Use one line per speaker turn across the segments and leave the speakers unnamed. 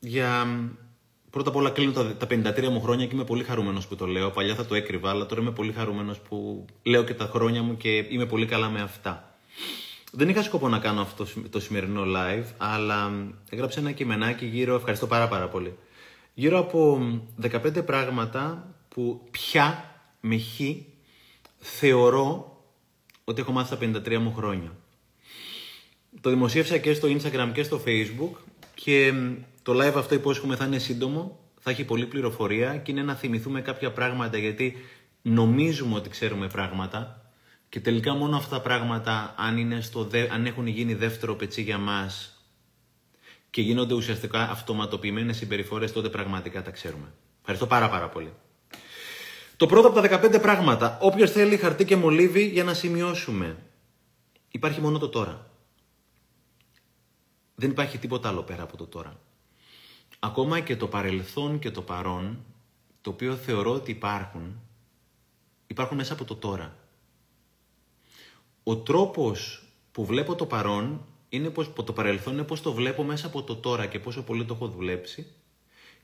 για Πρώτα απ' όλα κλείνω τα, τα 53 μου χρόνια και είμαι πολύ χαρούμενος που το λέω. Παλιά θα το έκρυβα, αλλά τώρα είμαι πολύ χαρούμενος που λέω και τα χρόνια μου και είμαι πολύ καλά με αυτά. Δεν είχα σκοπό να κάνω αυτό το σημερινό live, αλλά έγραψα ένα κειμενάκι γύρω, ευχαριστώ πάρα πάρα πολύ, γύρω από 15 πράγματα που πια με χ θεωρώ ότι έχω μάθει στα 53 μου χρόνια. Το δημοσίευσα και στο Instagram και στο Facebook και το live αυτό υπόσχομαι θα είναι σύντομο, θα έχει πολλή πληροφορία και είναι να θυμηθούμε κάποια πράγματα γιατί νομίζουμε ότι ξέρουμε πράγματα και τελικά μόνο αυτά τα πράγματα αν, είναι στο αν έχουν γίνει δεύτερο πετσί για μας και γίνονται ουσιαστικά αυτοματοποιημένες συμπεριφορές τότε πραγματικά τα ξέρουμε. Ευχαριστώ πάρα πάρα πολύ. Το πρώτο από τα 15 πράγματα. Όποιος θέλει χαρτί και μολύβι για να σημειώσουμε. Υπάρχει μόνο το τώρα. Δεν υπάρχει τίποτα άλλο πέρα από το τώρα. Ακόμα και το παρελθόν και το παρόν, το οποίο θεωρώ ότι υπάρχουν, υπάρχουν μέσα από το τώρα. Ο τρόπος που βλέπω το παρόν είναι πως το παρελθόν είναι πως το βλέπω μέσα από το τώρα και πόσο πολύ το έχω δουλέψει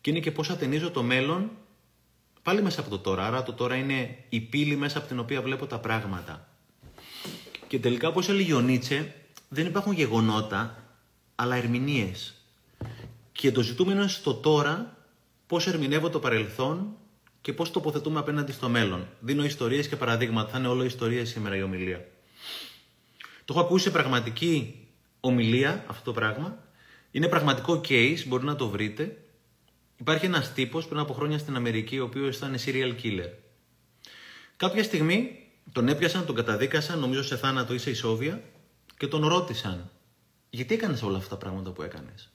και είναι και πώς ατενίζω το μέλλον πάλι μέσα από το τώρα. Άρα το τώρα είναι η πύλη μέσα από την οποία βλέπω τα πράγματα. Και τελικά όπως έλεγε ο Νίτσε, δεν υπάρχουν γεγονότα, αλλά ερμηνείες. Και το ζητούμενο είναι στο τώρα πώς ερμηνεύω το παρελθόν και πώς τοποθετούμε απέναντι στο μέλλον. Δίνω ιστορίες και παραδείγματα. Θα είναι όλο ιστορίες σήμερα η ομιλία. Το έχω ακούσει σε πραγματική ομιλία αυτό το πράγμα. Είναι πραγματικό case, μπορεί να το βρείτε. Υπάρχει ένας τύπος πριν από χρόνια στην Αμερική, ο οποίος ήταν serial killer. Κάποια στιγμή τον έπιασαν, τον καταδίκασαν, νομίζω σε θάνατο ή σε ισόβια και τον ρώτησαν γιατί έκανες όλα αυτά τα πράγματα που έκανες;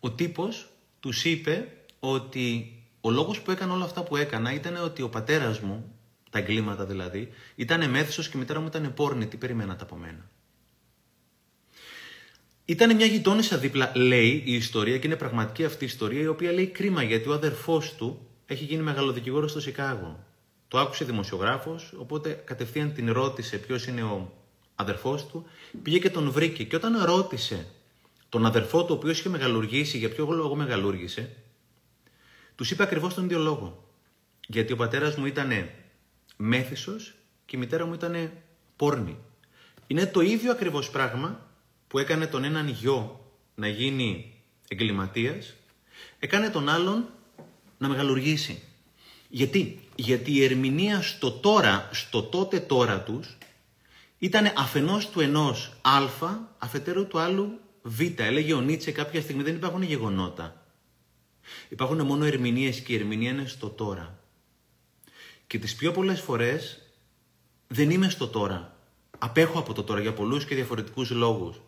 Ο τύπος τους είπε ότι ο λόγος που έκανε όλα αυτά που έκανα ήταν ότι ο πατέρας μου, τα εγκλήματα δηλαδή, ήταν μέθησος και η μητέρα μου ήταν πόρνη. Τι περιμένατε από μένα; Ήταν μια γειτόνισσα δίπλα, λέει η ιστορία, και είναι πραγματική αυτή η ιστορία, η οποία λέει κρίμα γιατί ο αδερφός του έχει γίνει μεγαλοδικηγόρος στο Σικάγο. Το άκουσε δημοσιογράφος, οπότε κατευθείαν την ρώτησε ποιος είναι ο αδερφός του, πήγε και τον βρήκε. Και όταν ρώτησε τον αδερφό του, ο οποίος είχε μεγαλουργήσει, για ποιο λόγο μεγαλούργησε, τους είπε ακριβώς τον ίδιο λόγο. Γιατί ο πατέρας μου ήταν μέθησος και η μητέρα μου ήταν πόρνη. Είναι το ίδιο ακριβώς πράγμα που έκανε τον έναν γιο να γίνει εγκληματίας, έκανε τον άλλον να μεγαλουργήσει. Γιατί, γιατί η ερμηνεία στο τώρα, στο τότε τώρα τους, ήταν αφενός του ενός α, αφετέρου του άλλου Β. Έλεγε ο Νίτσε κάποια στιγμή δεν υπάρχουν γεγονότα. Υπάρχουν μόνο ερμηνείες και η ερμηνεία είναι στο τώρα. Και τις πιο πολλές φορές δεν είμαι στο τώρα. Απέχω από το τώρα για πολλούς και διαφορετικούς λόγους.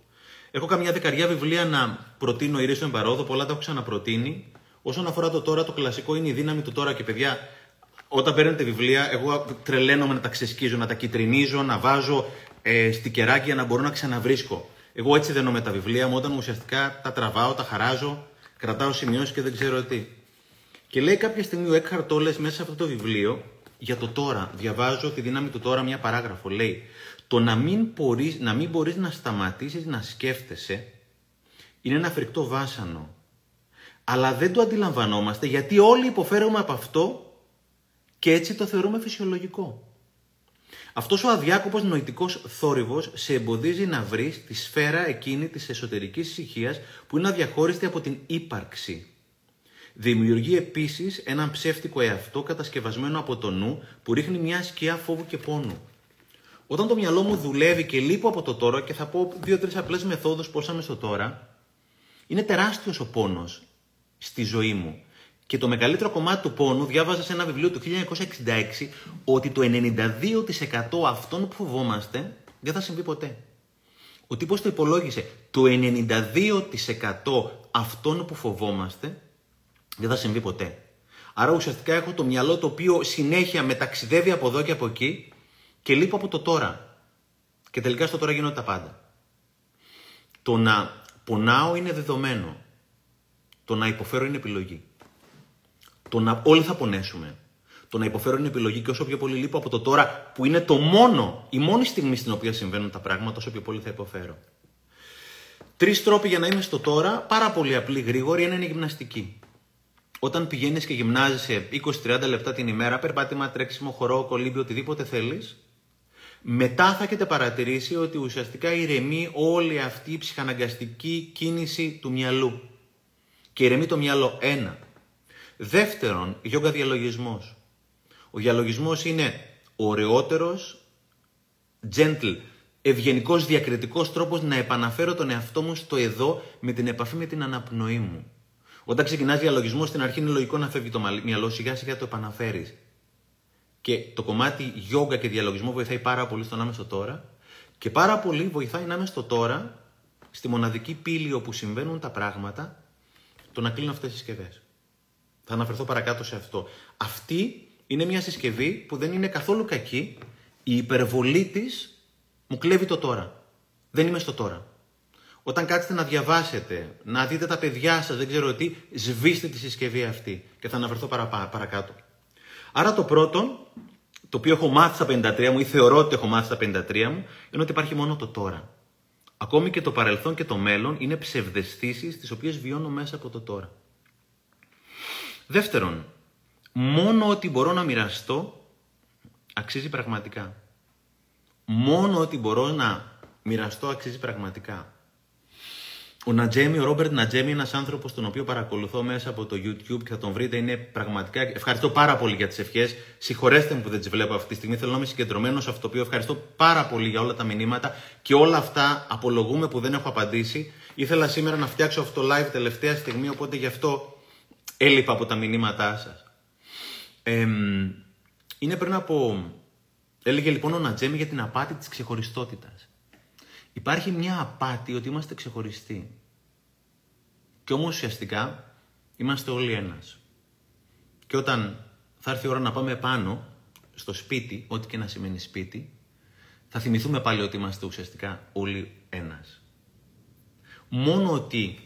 Έχω καμιά δεκαριά βιβλία να προτείνω ήρε στον παρόδο, πολλά τα έχω ξαναπροτείνει. Όσον αφορά το τώρα, το κλασικό είναι η δύναμη του τώρα και παιδιά, όταν παίρνετε βιβλία, εγώ τρελαίνομαι να τα ξεσκίζω, να τα κυτρινίζω, να βάζω ε, στικεράκια για να μπορώ να ξαναβρίσκω. Εγώ έτσι δένω με τα βιβλία μου, όταν ουσιαστικά τα τραβάω, τα χαράζω, κρατάω σημειώσεις και δεν ξέρω τι. Και λέει κάποια στιγμή ο Έκχαρτ μέσα σε αυτό το βιβλίο για το τώρα. Διαβάζω τη δύναμη του τώρα μια παράγραφο. Λέει το να μην μπορείς να, μην μπορείς να σταματήσεις να σκέφτεσαι είναι ένα φρικτό βάσανο. Αλλά δεν το αντιλαμβανόμαστε γιατί όλοι υποφέρουμε από αυτό και έτσι το θεωρούμε φυσιολογικό. Αυτός ο αδιάκοπος νοητικός θόρυβος σε εμποδίζει να βρεις τη σφαίρα εκείνη της εσωτερικής ησυχίας που είναι αδιαχώριστη από την ύπαρξη. Δημιουργεί επίσης έναν ψεύτικο εαυτό κατασκευασμένο από το νου που ρίχνει μια σκιά φόβου και πόνου. Όταν το μυαλό μου δουλεύει και λείπω από το τώρα και θα πω δύο-τρεις απλές μεθόδους πώς είμαι στο τώρα, είναι τεράστιος ο πόνος στη ζωή μου. Και το μεγαλύτερο κομμάτι του πόνου διάβαζα σε ένα βιβλίο του 1966 ότι το 92% αυτών που φοβόμαστε δεν θα συμβεί ποτέ. Ο τύπος το υπολόγισε. Το 92% αυτών που φοβόμαστε δεν θα συμβεί ποτέ. Άρα ουσιαστικά έχω το μυαλό το οποίο συνέχεια μεταξιδεύει από εδώ και από εκεί και λείπω από το τώρα. Και τελικά στο τώρα γίνονται τα πάντα. Το να πονάω είναι δεδομένο. Το να υποφέρω είναι επιλογή. Το να όλοι θα πονέσουμε. Το να υποφέρω είναι επιλογή και όσο πιο πολύ λείπω από το τώρα που είναι το μόνο, η μόνη στιγμή στην οποία συμβαίνουν τα πράγματα, όσο πιο πολύ θα υποφέρω. Τρεις τρόποι για να είμαι στο τώρα, πάρα πολύ απλή, γρήγορη, ένα είναι η γυμναστική. Όταν πηγαίνεις και γυμνάζεσαι 20-30 λεπτά την ημέρα, περπάτημα, τρέξιμο, χορό, κολύμπι, οτιδήποτε θέλεις, μετά θα έχετε παρατηρήσει ότι ουσιαστικά ηρεμεί όλη αυτή η ψυχαναγκαστική κίνηση του μυαλού. Και ηρεμεί το μυαλό. Ένα. Δεύτερον, γιόγκα διαλογισμός. Ο διαλογισμός είναι ωραιότερος, gentle, ευγενικός διακριτικός τρόπος να επαναφέρω τον εαυτό μου στο εδώ με την επαφή με την αναπνοή μου. Όταν ξεκινάς διαλογισμό, στην αρχή είναι λογικό να φεύγει το μυαλό, σιγά σιγά το επαναφέρεις. Και το κομμάτι γιόγκα και διαλογισμό βοηθάει πάρα πολύ στο να είμαι στο τώρα. Και πάρα πολύ βοηθάει να είμαι στο τώρα, στη μοναδική πύλη όπου συμβαίνουν τα πράγματα, το να κλείνω αυτές τις συσκευές. Θα αναφερθώ παρακάτω σε αυτό. Αυτή είναι μια συσκευή που δεν είναι καθόλου κακή. Η υπερβολή της μου κλέβει το τώρα. Δεν είμαι στο τώρα. Όταν κάτσετε να διαβάσετε, να δείτε τα παιδιά σας, δεν ξέρω τι, σβήστε τη συσκευή αυτή. Και θα αναφερθώ παρακάτω. Άρα το πρώτο, το οποίο έχω μάθει στα 53 μου ή θεωρώ ότι έχω μάθει στα 53 μου, είναι ότι υπάρχει μόνο το τώρα. Ακόμη και το παρελθόν και το μέλλον είναι ψευδεστήσεις τις οποίες βιώνω μέσα από το τώρα. Δεύτερον, μόνο ότι μπορώ να μοιραστώ αξίζει πραγματικά. Μόνο ότι μπορώ να μοιραστώ αξίζει πραγματικά. Ο Νατζέμι, ο Ρόμπερτ Νατζέμι, ένας άνθρωπος τον οποίο παρακολουθώ μέσα από το YouTube και θα τον βρείτε, είναι πραγματικά. Ευχαριστώ πάρα πολύ για τις ευχές. Συγχωρέστε μου που δεν τις βλέπω αυτή τη στιγμή. Θέλω να είμαι συγκεντρωμένος σε αυτό το οποίο ευχαριστώ πάρα πολύ για όλα τα μηνύματα και όλα αυτά απολογούμε που δεν έχω απαντήσει. Ήθελα σήμερα να φτιάξω αυτό το live τελευταία στιγμή, οπότε γι' αυτό έλειπα από τα μηνύματά σας. Ε, είναι πριν από. Έλεγε λοιπόν ο Νατζέμι για την απάτη της ξεχωριστότητας. Υπάρχει μια απάτη ότι είμαστε ξεχωριστοί. Και όμως ουσιαστικά είμαστε όλοι ένας. Και όταν θα έρθει η ώρα να πάμε πάνω στο σπίτι, ό,τι και να σημαίνει σπίτι, θα θυμηθούμε πάλι ότι είμαστε ουσιαστικά όλοι ένας. Μόνο ότι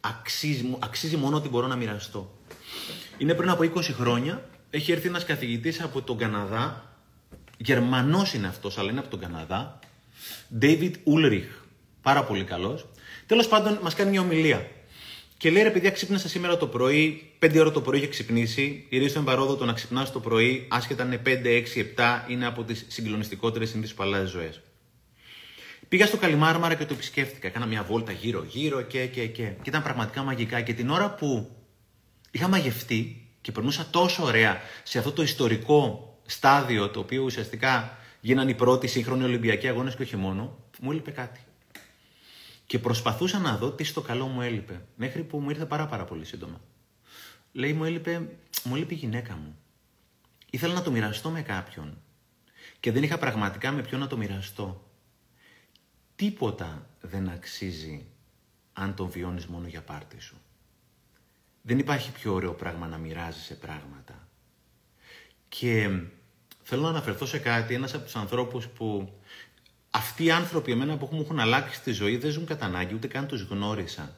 αξίζει, αξίζει μόνο ότι μπορώ να μοιραστώ. Είναι πριν από 20 χρόνια, έχει έρθει ένας καθηγητής από τον Καναδά, Γερμανός είναι αυτός, αλλά είναι από τον Καναδά, David Ulrich. Πάρα πολύ καλός. Τέλος πάντων, μας κάνει μια ομιλία. Και λέει ρε παιδιά, ξύπνησα σήμερα το πρωί, 5 ώρα το πρωί είχε ξυπνήσει. Η στον παρόδο το να ξυπνάς το πρωί, άσχετα είναι 5, 6, 7, είναι από τις συγκλονιστικότερες συνήθειε που αλλάζει ζωές. Πήγα στο Καλιμάρμαρα και το επισκέφτηκα. Έκανα μια βόλτα γύρω-γύρω και, και, και. Και ήταν πραγματικά μαγικά. Και την ώρα που είχα μαγευτεί και περνούσα τόσο ωραία σε αυτό το ιστορικό στάδιο το οποίο ουσιαστικά γίνανε οι πρώτοι σύγχρονοι Ολυμπιακοί αγώνες και όχι μόνο, μου έλειπε κάτι. Και προσπαθούσα να δω τι στο καλό μου έλειπε. Μέχρι που μου ήρθε πάρα, πάρα πολύ σύντομα. Λέει, μου έλειπε, μου έλειπε η γυναίκα μου. Ήθελα να το μοιραστώ με κάποιον. Και δεν είχα πραγματικά με ποιον να το μοιραστώ. Τίποτα δεν αξίζει αν τον βιώνεις μόνο για πάρτι σου. Δεν υπάρχει πιο ωραίο πράγμα να μοιράζεσαι πράγματα. Και θέλω να αναφερθώ σε κάτι, ένας από τους ανθρώπους που αυτοί οι άνθρωποι εμένα που μου έχουν αλλάξει τη ζωή δεν ζουν κατά ανάγκη, ούτε καν τους γνώρισα.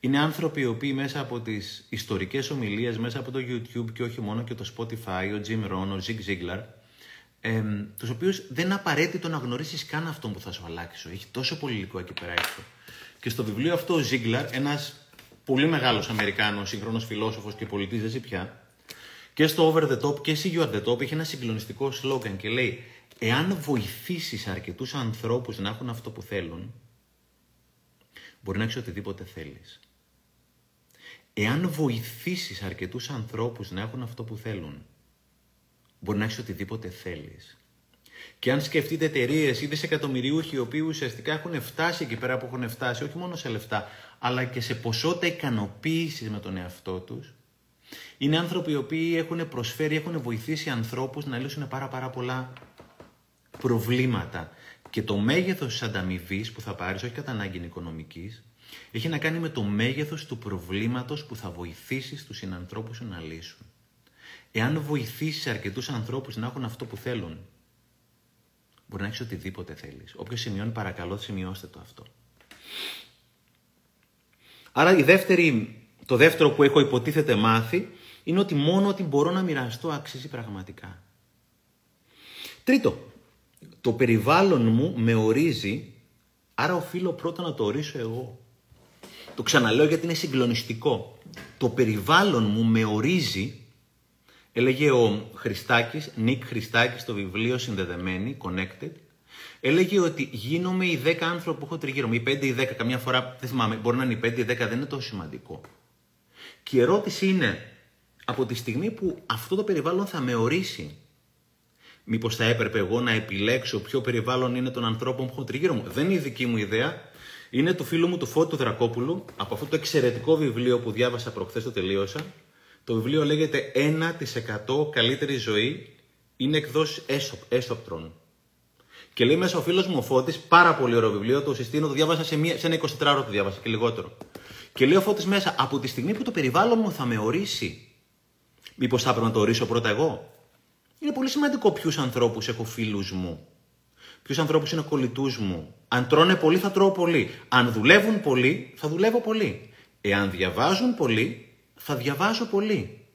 Είναι άνθρωποι οι οποίοι μέσα από τις ιστορικές ομιλίες, μέσα από το YouTube και όχι μόνο και το Spotify, ο Jim Rohn, ο Zig Ziglar, ε, τους οποίους δεν είναι απαραίτητο να γνωρίσεις καν αυτόν που θα σου αλλάξει. Έχει τόσο πολύ υλικό εκεί πέρα έξω. Και στο βιβλίο αυτό ο Ziglar, ένας πολύ μεγάλος Αμερικάνος, σύγχρονος φιλόσοφος και πωλητής, δεν ζει πια, και στο Over the Top και See You at the Top έχει ένα συγκλονιστικό σλόγκαν και λέει Εάν βοηθήσεις αρκετούς ανθρώπους να έχουν αυτό που θέλουν, μπορεί να έχεις οτιδήποτε θέλεις. Εάν βοηθήσεις αρκετούς ανθρώπους να έχουν αυτό που θέλουν, μπορεί να έχεις οτιδήποτε θέλεις. Και αν σκεφτείτε εταιρείες ή δισεκατομμυριούχοι οι οποίοι ουσιαστικά έχουν φτάσει εκεί πέρα που έχουν φτάσει, όχι μόνο σε λεφτά, αλλά και σε ποσότητα ικανοποίησης με τον εαυτό τους, είναι άνθρωποι οι οποίοι έχουν προσφέρει, έχουν βοηθήσει ανθρώπους να λύσουν πάρα πάρα πολλά προβλήματα. Και το μέγεθος της ανταμοιβής που θα πάρεις, όχι κατά ανάγκη οικονομικής, έχει να κάνει με το μέγεθος του προβλήματος που θα βοηθήσεις τους συνανθρώπους σου να λύσουν. Εάν βοηθήσεις αρκετούς ανθρώπους να έχουν αυτό που θέλουν, μπορεί να έχεις οτιδήποτε θέλεις. Όποιο σημειώνει, παρακαλώ, σημειώστε το αυτό. Άρα η δεύτερη, το δεύτερο που έχω υποτίθεται μάθει είναι ότι μόνο ότι μπορώ να μοιραστώ αξίζει πραγματικά. Τρίτο, το περιβάλλον μου με ορίζει, άρα οφείλω πρώτα να το ορίσω εγώ. Το ξαναλέω γιατί είναι συγκλονιστικό. Το περιβάλλον μου με ορίζει, έλεγε ο Χριστάκης, Νίκ Χριστάκης στο βιβλίο Συνδεδεμένη, Connected, έλεγε ότι γίνομαι οι 10 άνθρωποι που έχω τριγύρω μου, οι 5 ή 10, καμιά φορά δεν θυμάμαι, μπορεί να είναι οι 5 ή 10, δεν είναι τόσο σημαντικό. Και η ερώτηση είναι, από τη στιγμή που αυτό το περιβάλλον θα με ορίσει, μήπως θα έπρεπε εγώ να επιλέξω ποιο περιβάλλον είναι των ανθρώπων που έχω τριγύρω μου. Δεν είναι η δική μου ιδέα. Είναι του φίλου μου του Φώτου Δρακόπουλου, από αυτό το εξαιρετικό βιβλίο που διάβασα προχθές το τελείωσα. Το βιβλίο λέγεται 1% καλύτερη ζωή. Είναι εκδόσει έσοπτρων. Και λέει μέσα ο φίλος μου ο Φώτης, πάρα πολύ ωραίο βιβλίο, το συστήνω, το διάβασα σε, μία, σε ένα 24 ώρα το διάβασα και λιγότερο. Και λέει ο Φώτης μέσα, από τη στιγμή που το περιβάλλον μου θα με ορίσει, μήπως θα έπρεπε να το ορίσω πρώτα εγώ; Είναι πολύ σημαντικό ποιους ανθρώπους έχω φίλους μου. Ποιους ανθρώπους είναι κολλητούς μου. Αν τρώνε πολύ, θα τρώω πολύ. Αν δουλεύουν πολύ, θα δουλεύω πολύ. Εάν διαβάζουν πολύ, θα διαβάζω πολύ.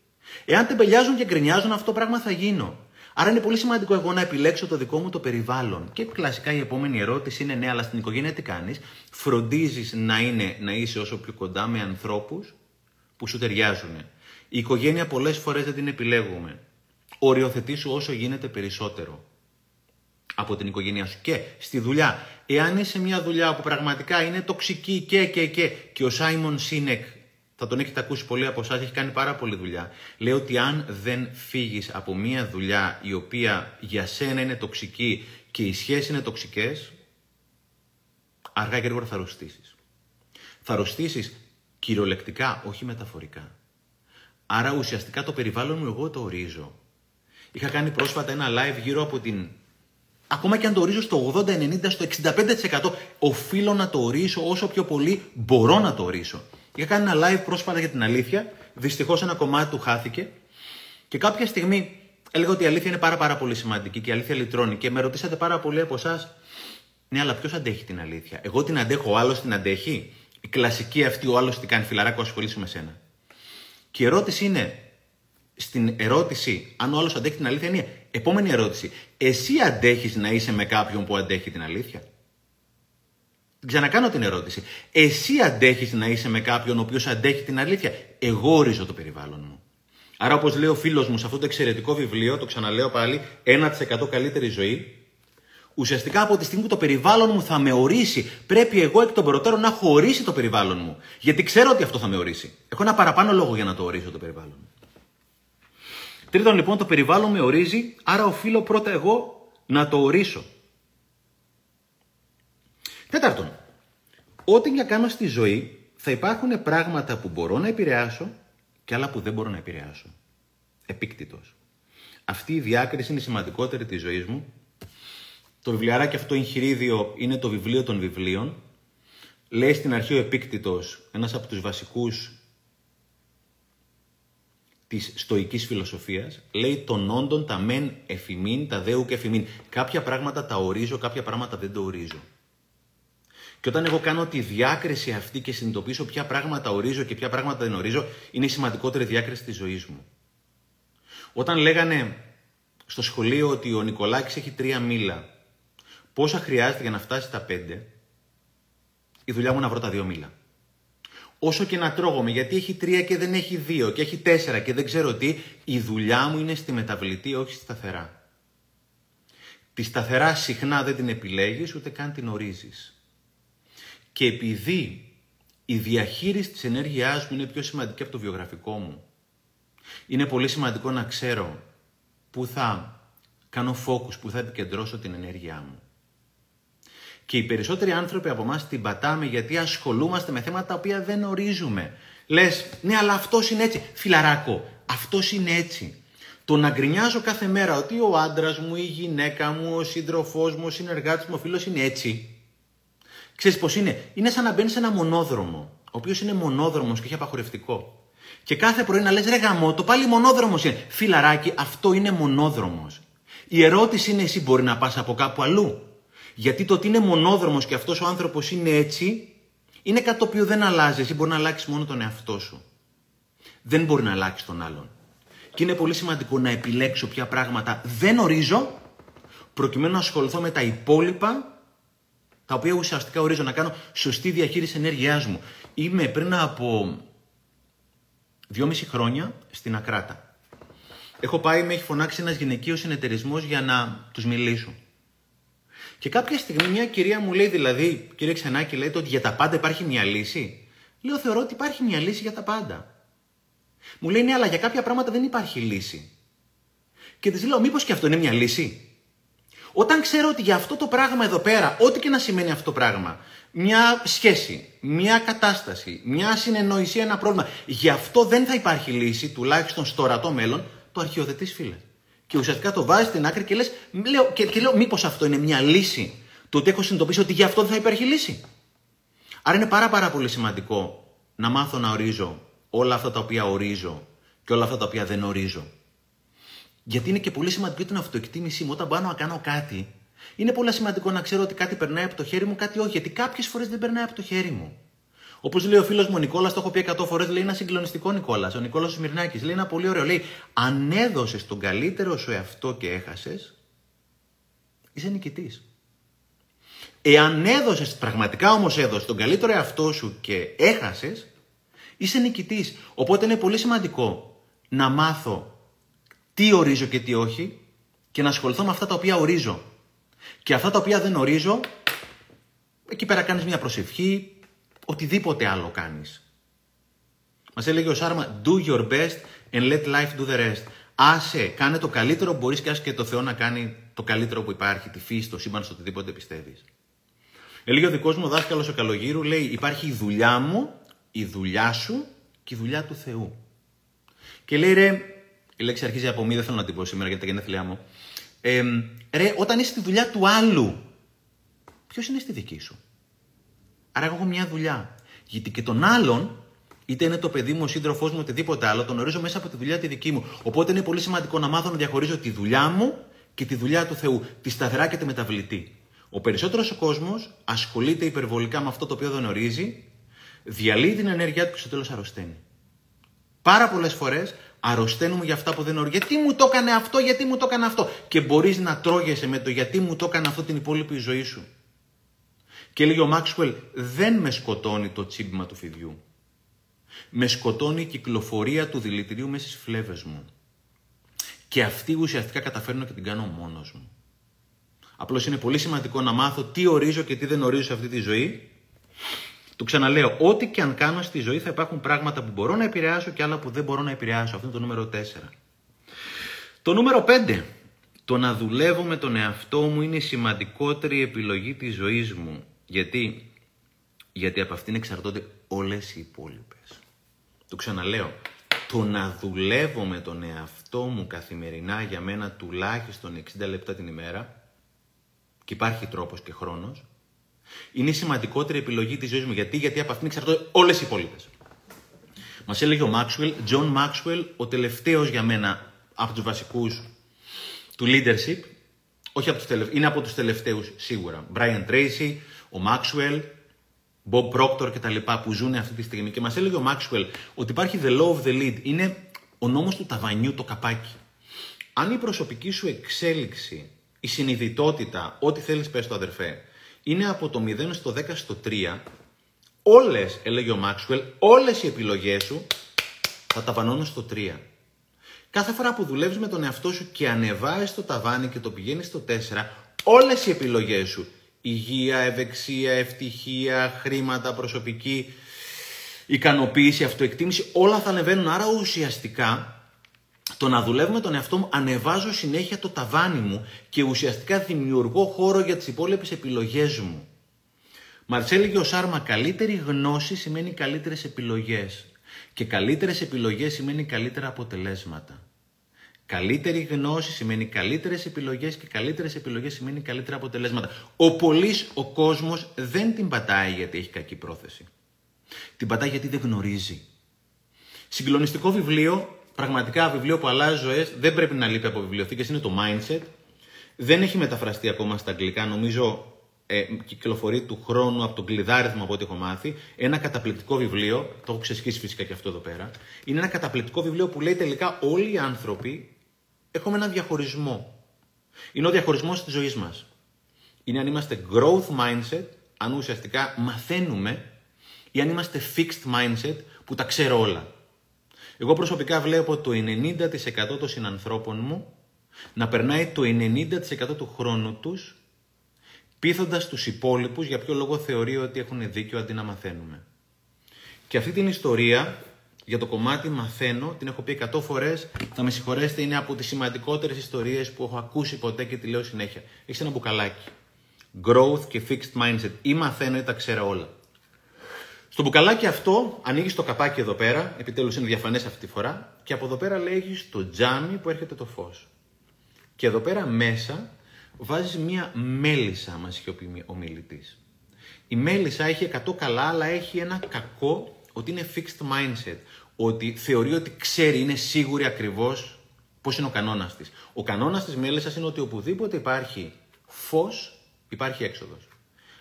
Εάν τεμπελιάζουν και γκρινιάζουν, αυτό το πράγμα θα γίνω. Άρα είναι πολύ σημαντικό εγώ να επιλέξω το δικό μου το περιβάλλον. Και κλασικά η επόμενη ερώτηση είναι ναι, αλλά στην οικογένεια τι κάνεις; Φροντίζεις να, να είσαι όσο πιο κοντά με ανθρώπους που σου ταιριάζουν. Η οικογένεια πολλές φορές δεν την επιλέγουμε. Οριοθετήσου όσο γίνεται περισσότερο από την οικογένειά σου. Και στη δουλειά, εάν είσαι μια δουλειά που πραγματικά είναι τοξική και και και και ο Σάιμον Σίνεκ, θα τον έχετε ακούσει πολλοί από εσάς, έχει κάνει πάρα πολλή δουλειά. Λέει ότι αν δεν φύγεις από μια δουλειά η οποία για σένα είναι τοξική και οι σχέσεις είναι τοξικές, αργά και γρήγορα θα αρρωστήσεις. Θα αρρωστήσεις κυριολεκτικά, όχι μεταφορικά. Άρα ουσιαστικά το περιβάλλον μου εγώ το ορίζω. Είχα κάνει πρόσφατα ένα live γύρω από την. Ακόμα και αν το ορίζω στο 80-90, στο 65%, οφείλω να το ορίσω όσο πιο πολύ μπορώ να το ορίσω. Είχα κάνει ένα live πρόσφατα για την αλήθεια. Δυστυχώς ένα κομμάτι του χάθηκε. Και κάποια στιγμή έλεγα ότι η αλήθεια είναι πάρα, πάρα πολύ σημαντική και η αλήθεια λυτρώνει. Και με ρωτήσατε πάρα πολύ από εσάς, ναι, αλλά ποιος αντέχει την αλήθεια; Εγώ την αντέχω, ο άλλος την αντέχει; Η κλασική αυτή, ο άλλος τι κάνει, φιλαράκο, ασχολήσει με σένα. Και η ερώτηση είναι, στην ερώτηση αν ο άλλος αντέχει την αλήθεια, είναι επόμενη ερώτηση. Εσύ αντέχεις να είσαι με κάποιον που αντέχει την αλήθεια; Ξανακάνω την ερώτηση. Εσύ αντέχεις να είσαι με κάποιον ο οποίος αντέχει την αλήθεια; Εγώ ορίζω το περιβάλλον μου. Άρα, όπως λέει ο φίλος μου σε αυτό το εξαιρετικό βιβλίο, το ξαναλέω πάλι, 1% καλύτερη ζωή, ουσιαστικά από τη στιγμή που το περιβάλλον μου θα με ορίσει, πρέπει εγώ εκ των προτέρων να έχω ορίσει το περιβάλλον μου. Γιατί ξέρω ότι αυτό θα με ορίσει. Έχω ένα παραπάνω λόγο για να το ορίσω το περιβάλλον μου. Τρίτον, λοιπόν, το περιβάλλον με ορίζει, άρα οφείλω πρώτα εγώ να το ορίσω. Τέταρτον, ό,τι για κάνω στη ζωή θα υπάρχουν πράγματα που μπορώ να επηρεάσω και άλλα που δεν μπορώ να επηρεάσω. Επίκτητος. Αυτή η διάκριση είναι η σημαντικότερη της ζωής μου. Το βιβλιαράκι αυτό εγχειρίδιο είναι το βιβλίο των βιβλίων. Λέει στην αρχή ο Επίκτητος, ένας από τους βασικούς της στοικής φιλοσοφίας, λέει τον όντων τα μεν εφημίν, τα δέου και εφημίν. Κάποια πράγματα τα ορίζω, κάποια πράγματα δεν το ορίζω. Και όταν εγώ κάνω τη διάκριση αυτή και συνειδητοποιήσω ποια πράγματα ορίζω και ποια πράγματα δεν ορίζω, είναι η σημαντικότερη διάκριση της ζωής μου. Όταν λέγανε στο σχολείο ότι ο Νικολάκης έχει τρία μήλα, πόσα χρειάζεται για να φτάσει στα πέντε, η δουλειά μου να βρω τα δύο μήλα. Όσο και να τρώγομαι, γιατί έχει τρία και δεν έχει δύο και έχει τέσσερα και δεν ξέρω τι, η δουλειά μου είναι στη μεταβλητή, όχι στη σταθερά. Τη σταθερά συχνά δεν την επιλέγεις, ούτε καν την ορίζεις. Και επειδή η διαχείριση της ενέργειάς μου είναι πιο σημαντική από το βιογραφικό μου, είναι πολύ σημαντικό να ξέρω πού θα κάνω focus, πού θα επικεντρώσω την ενέργειά μου. Και οι περισσότεροι άνθρωποι από εμάς την πατάμε γιατί ασχολούμαστε με θέματα τα οποία δεν ορίζουμε. Λες, ναι, αλλά αυτός είναι έτσι. Φιλαράκο, αυτός είναι έτσι. Το να γκρινιάζω κάθε μέρα ότι ο άντρας μου, η γυναίκα μου, ο σύντροφός μου, ο συνεργάτης μου, ο φίλος είναι έτσι. Ξέρεις πώς είναι; Είναι σαν να μπαίνεις σε ένα μονόδρομο, ο οποίος είναι μονόδρομος και έχει απαγορευτικό. Και κάθε πρωί να λες ρε γαμό, το πάλι μονόδρομος είναι. Φιλαράκι, αυτό είναι μονόδρομος. Η ερώτηση είναι εσύ μπορεί να πας από κάπου αλλού. Γιατί το ότι είναι μονόδρομος και αυτός ο άνθρωπος είναι έτσι, είναι κάτι το οποίο δεν αλλάζει. Εσύ μπορεί να αλλάξεις μόνο τον εαυτό σου. Δεν μπορεί να αλλάξεις τον άλλον. Και είναι πολύ σημαντικό να επιλέξω ποια πράγματα δεν ορίζω, προκειμένου να ασχοληθώ με τα υπόλοιπα τα οποία ουσιαστικά ορίζω να κάνω σωστή διαχείριση ενέργειάς μου. Είμαι πριν από δυόμιση χρόνια στην Ακράτα. Έχω πάει, με έχει φωνάξει ένας γυναικείος συνεταιρισμός για να τους μιλήσω. Και κάποια στιγμή μια κυρία μου λέει, δηλαδή, κύριε Ξενάκη, λέτε ότι για τα πάντα υπάρχει μια λύση; Λέω, θεωρώ ότι υπάρχει μια λύση για τα πάντα. Μου λέει, ναι, αλλά για κάποια πράγματα δεν υπάρχει λύση. Και της λέω, μήπως και αυτό είναι μια λύση; Όταν ξέρω ότι για αυτό το πράγμα εδώ πέρα, ό,τι και να σημαίνει αυτό το πράγμα, μια σχέση, μια κατάσταση, μια συνεννόηση, ένα πρόβλημα, γι' αυτό δεν θα υπάρχει λύση, τουλάχιστον στο ορατό μέλλον, το αρχαιοδετή φίλε. Και ουσιαστικά το βάζεις στην άκρη και, λες, λέω, και, και λέω, μήπως αυτό είναι μια λύση. Το ότι έχω συνειδητοποιήσει ότι γι' αυτό δεν θα υπάρχει λύση. Άρα είναι πάρα, πάρα πολύ σημαντικό να μάθω να ορίζω όλα αυτά τα οποία ορίζω και όλα αυτά τα οποία δεν ορίζω. Γιατί είναι και πολύ σημαντικό την αυτοεκτίμησή μου. Όταν πάω να κάνω κάτι, είναι πολύ σημαντικό να ξέρω ότι κάτι περνάει από το χέρι μου, κάτι όχι. Γιατί κάποιες φορές δεν περνάει από το χέρι μου. Όπως λέει ο φίλος μου ο Νικόλας, το έχω πει 100 φορές, λέει ένα συγκλονιστικό Νικόλας. Ο Νικόλας Σμυρνάκης λέει ένα πολύ ωραίο. Λέει, αν έδωσες τον καλύτερο σου εαυτό και έχασες, είσαι νικητής. Εάν έδωσες, πραγματικά όμως έδωσες τον καλύτερο εαυτό σου και έχασες, είσαι νικητής. Οπότε είναι πολύ σημαντικό να μάθω τι ορίζω και τι όχι και να ασχοληθώ με αυτά τα οποία ορίζω. Και αυτά τα οποία δεν ορίζω, εκεί πέρα κάνεις μια προσευχή, οτιδήποτε άλλο κάνεις. Μας έλεγε ο Σάρμα, do your best and let life do the rest. Άσε, κάνε το καλύτερο, μπορείς και άσε και το Θεό να κάνει το καλύτερο που υπάρχει, τη φύση, το σύμπαν, στο οτιδήποτε πιστεύεις. Έλεγε ο δικός μου δάσκαλος ο Καλογύρου, λέει, υπάρχει η δουλειά μου, η δουλειά σου και η δουλειά του Θεού. Και λέει, ρε, η λέξη αρχίζει από μη, δεν θέλω να την πω σήμερα για τα γενέθλιά μου. Ε, ρε, όταν είσαι στη δουλειά του άλλου, ποιος είναι στη δική σου; Άρα έχω μια δουλειά. Γιατί και τον άλλον, είτε είναι το παιδί μου, ο σύντροφός μου, οτιδήποτε άλλο, τον ορίζω μέσα από τη δουλειά τη δική μου. Οπότε είναι πολύ σημαντικό να μάθω να διαχωρίζω τη δουλειά μου και τη δουλειά του Θεού. Τη σταθερά και τη μεταβλητή. Ο περισσότερος ο κόσμος ασχολείται υπερβολικά με αυτό το οποίο δεν ορίζει, διαλύει την ενέργειά του και στο τέλος αρρωσταίνει. Πάρα πολλές φορές αρρωσταίνουμε για αυτά που δεν ορίζει. Γιατί μου το έκανε αυτό, γιατί μου το έκανε αυτό. Και μπορείς να τρώγεσαι με το γιατί μου το έκανε αυτό την υπόλοιπη ζωή σου. Και έλεγε ο Μάξουελ, δεν με σκοτώνει το τσίμπημα του φιδιού. Με σκοτώνει η κυκλοφορία του δηλητηρίου μέσα στις φλέβες μου. Και αυτή ουσιαστικά καταφέρνω και την κάνω μόνος μου. Απλώς είναι πολύ σημαντικό να μάθω τι ορίζω και τι δεν ορίζω σε αυτή τη ζωή. Το ξαναλέω, ό,τι και αν κάνω στη ζωή θα υπάρχουν πράγματα που μπορώ να επηρεάσω και άλλα που δεν μπορώ να επηρεάσω. Αυτό είναι το νούμερο 4. Το νούμερο 5. Το να δουλεύω με τον εαυτό μου είναι η σημαντικότερη επιλογή της ζωής μου. Γιατί, γιατί από αυτήν εξαρτώνται όλες οι υπόλοιπες. Το ξαναλέω. Το να δουλεύω με τον εαυτό μου καθημερινά για μένα τουλάχιστον 60 λεπτά την ημέρα και υπάρχει τρόπος και χρόνος, είναι η σημαντικότερη επιλογή της ζωής μου. Γιατί, γιατί από αυτήν εξαρτώνται όλες οι υπόλοιπες. Μας έλεγε ο Μάξουελ, Τζον Μάξουελ, ο τελευταίος για μένα από τους βασικούς του leadership, όχι από τους τελευταίους, είναι από τους τελευταίους σίγουρα. Brian Tracy, ο Maxwell, Bob Proctor και τα λοιπά που ζουν αυτή τη στιγμή. Και μας έλεγε ο Maxwell ότι υπάρχει the law of the lead. Είναι ο νόμος του ταβανιού, το καπάκι. Αν η προσωπική σου εξέλιξη, η συνειδητότητα, ό,τι θέλεις πες το αδερφέ, είναι από το 0 στο 10 στο 3, όλες, έλεγε ο Maxwell, όλες οι επιλογές σου θα ταβανώνουν στο 3. Κάθε φορά που δουλεύεις με τον εαυτό σου και ανεβάζεις το ταβάνι και το πηγαίνεις στο 4, όλες οι επιλογές σου υγεία, ευεξία, ευτυχία, χρήματα, προσωπική ικανοποίηση, αυτοεκτίμηση, όλα θα ανεβαίνουν. Άρα ουσιαστικά το να δουλεύουμε τον εαυτό μου ανεβάζω συνέχεια το ταβάνι μου και ουσιαστικά δημιουργώ χώρο για τις υπόλοιπες επιλογές μου. Μαρτσέλη και ο Σάρμα, καλύτερη γνώση σημαίνει καλύτερες επιλογές και καλύτερες επιλογές σημαίνει καλύτερα αποτελέσματα. Καλύτερη γνώση σημαίνει καλύτερες επιλογές και καλύτερες επιλογές σημαίνει καλύτερα αποτελέσματα. Ο πολλής ο κόσμος δεν την πατάει γιατί έχει κακή πρόθεση. Την πατάει γιατί δεν γνωρίζει. Συγκλονιστικό βιβλίο, πραγματικά βιβλίο που αλλάζει ζωές, δεν πρέπει να λείπει από βιβλιοθήκες, είναι το Mindset. Δεν έχει μεταφραστεί ακόμα στα αγγλικά, νομίζω ε, κυκλοφορεί του χρόνου από τον κλειδάριθμο από ό,τι έχω μάθει. Ένα καταπληκτικό βιβλίο, το έχω ξεσχίσει φυσικά και αυτό εδώ πέρα. Είναι ένα καταπληκτικό βιβλίο που λέει τελικά όλοι οι άνθρωποι έχουμε ένα διαχωρισμό. Είναι ο διαχωρισμός της ζωής μας. Είναι αν είμαστε growth mindset αν ουσιαστικά μαθαίνουμε ή αν είμαστε fixed mindset που τα ξέρω όλα. Εγώ προσωπικά βλέπω το 90% των συνανθρώπων μου να περνάει το 90% του χρόνου τους πείθοντας τους υπόλοιπους για ποιο λόγο θεωρεί ότι έχουν δίκιο αντί να μαθαίνουμε. Και αυτή την ιστορία για το κομμάτι μαθαίνω, την έχω πει 100 φορές, θα με συγχωρέσετε, είναι από τις σημαντικότερες ιστορίες που έχω ακούσει ποτέ και τη λέω συνέχεια. Έχεις ένα μπουκαλάκι. Growth και fixed mindset. Ή μαθαίνω ή τα ξέρω όλα. Στο μπουκαλάκι αυτό ανοίγεις το καπάκι εδώ πέρα, επιτέλους είναι διαφανές αυτή τη φορά, και από εδώ πέρα λέγεις το τζάμι που έρχεται το φως. Και εδώ πέρα μέσα βάζεις μία μέλισσα, μα είχε ο μιλητής. Η μέλισσα έχει 100 καλά, αλλά έχει ένα κακό ότι είναι fixed mindset. Ότι θεωρεί ότι ξέρει, είναι σίγουρη ακριβώς πώς είναι ο κανόνας της. Ο κανόνας της μέλισσας είναι ότι οπουδήποτε υπάρχει φως, υπάρχει έξοδος.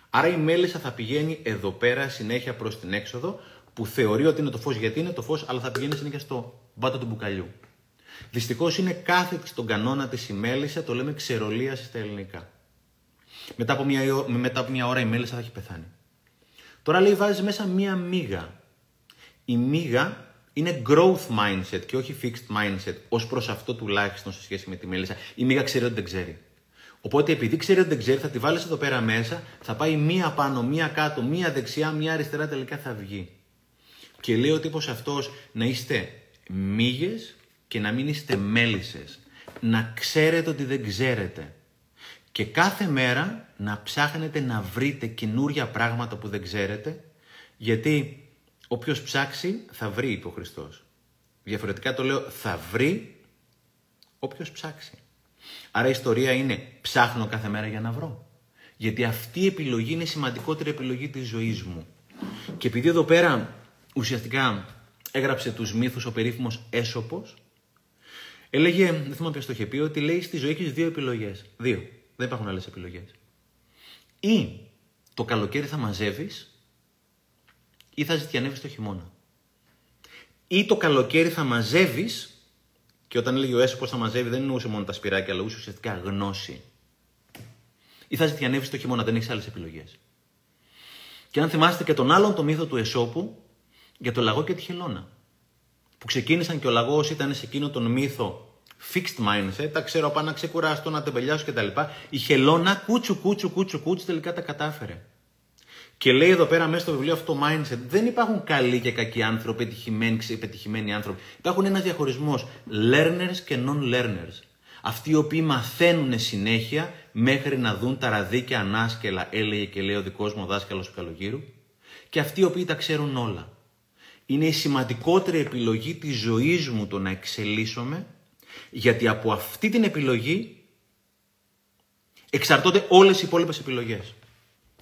Άρα η μέλισσα θα πηγαίνει εδώ πέρα συνέχεια προς την έξοδο, που θεωρεί ότι είναι το φως γιατί είναι το φως, αλλά θα πηγαίνει συνέχεια στο μπάτο του μπουκαλιού. Δυστυχώς είναι κάθετη στον κανόνα της η μέλισσα, το λέμε ξερολίαση στα ελληνικά. Μετά από, μια, μετά από μια ώρα η μέλισσα θα έχει πεθάνει. Τώρα λέει βάζεις μέσα μία μίγα. Η μίγα είναι growth mindset και όχι fixed mindset, ως προς αυτό τουλάχιστον σε σχέση με τη μέλισσα. Η μίγα ξέρει ότι δεν ξέρει. Οπότε επειδή ξέρει ότι δεν ξέρει, θα τη βάλεις εδώ πέρα μέσα, θα πάει μία πάνω, μία κάτω, μία δεξιά, μία αριστερά, τελικά θα βγει. Και λέει ο τύπος αυτός να είστε μύγες και να μην είστε μέλισσες. Να ξέρετε ότι δεν ξέρετε. Και κάθε μέρα να ψάχνετε να βρείτε καινούρια πράγματα που δεν ξέρετε, γιατί όποιος ψάξει θα βρει, είπε ο Χριστός. Διαφορετικά το λέω, θα βρει όποιος ψάξει. Άρα η ιστορία είναι ψάχνω κάθε μέρα για να βρω. Γιατί αυτή η επιλογή είναι η σημαντικότερη επιλογή της ζωής μου. Και επειδή εδώ πέρα ουσιαστικά έγραψε τους μύθους ο περίφημος Έσωπος, έλεγε, δεν θυμάμαι ποιος το είχε πει, ότι λέει στη ζωή έχεις δύο επιλογές. Δύο. Δεν υπάρχουν άλλες επιλογές. Ή το καλοκαίρι θα μαζεύεις ή θα ζητιανεύεις το χειμώνα. Ή το καλοκαίρι θα μαζεύεις και όταν έλεγε ο Έσο πώς θα μαζεύει, δεν εννοούσε μόνο τα σπυράκια, αλλά ουσιαστικά γνώση. Ή θα ζητιανεύεις το χειμώνα, δεν έχεις άλλες επιλογές. Και αν θυμάστε και τον άλλον το μύθο του Εσώπου για το λαγό και τη χελώνα. Που ξεκίνησαν και ο λαγός ήταν σε εκείνο τον μύθο fixed mindset, τα ξέρω πάνω να ξεκουράσω, να τεμπελιάσω κτλ. Η χελώνα κούτσου κούτσου κούτσου κούτσου τελικά τα κατάφερε. Και λέει εδώ πέρα μέσα στο βιβλίο αυτό το mindset, δεν υπάρχουν καλοί και κακοί άνθρωποι, πετυχημένοι, πετυχημένοι άνθρωποι. Υπάρχουν ένας διαχωρισμός learners και non-learners. Αυτοί οι οποίοι μαθαίνουν συνέχεια μέχρι να δουν τα ραδίκια ανάσκελα, έλεγε και λέει ο δικός μου δάσκαλος του Καλογύρου, και αυτοί οι οποίοι τα ξέρουν όλα. Είναι η σημαντικότερη επιλογή της ζωής μου το να εξελίσσομαι, γιατί από αυτή την επιλογή εξαρτώνται όλες οι υπόλοιπες επιλογές.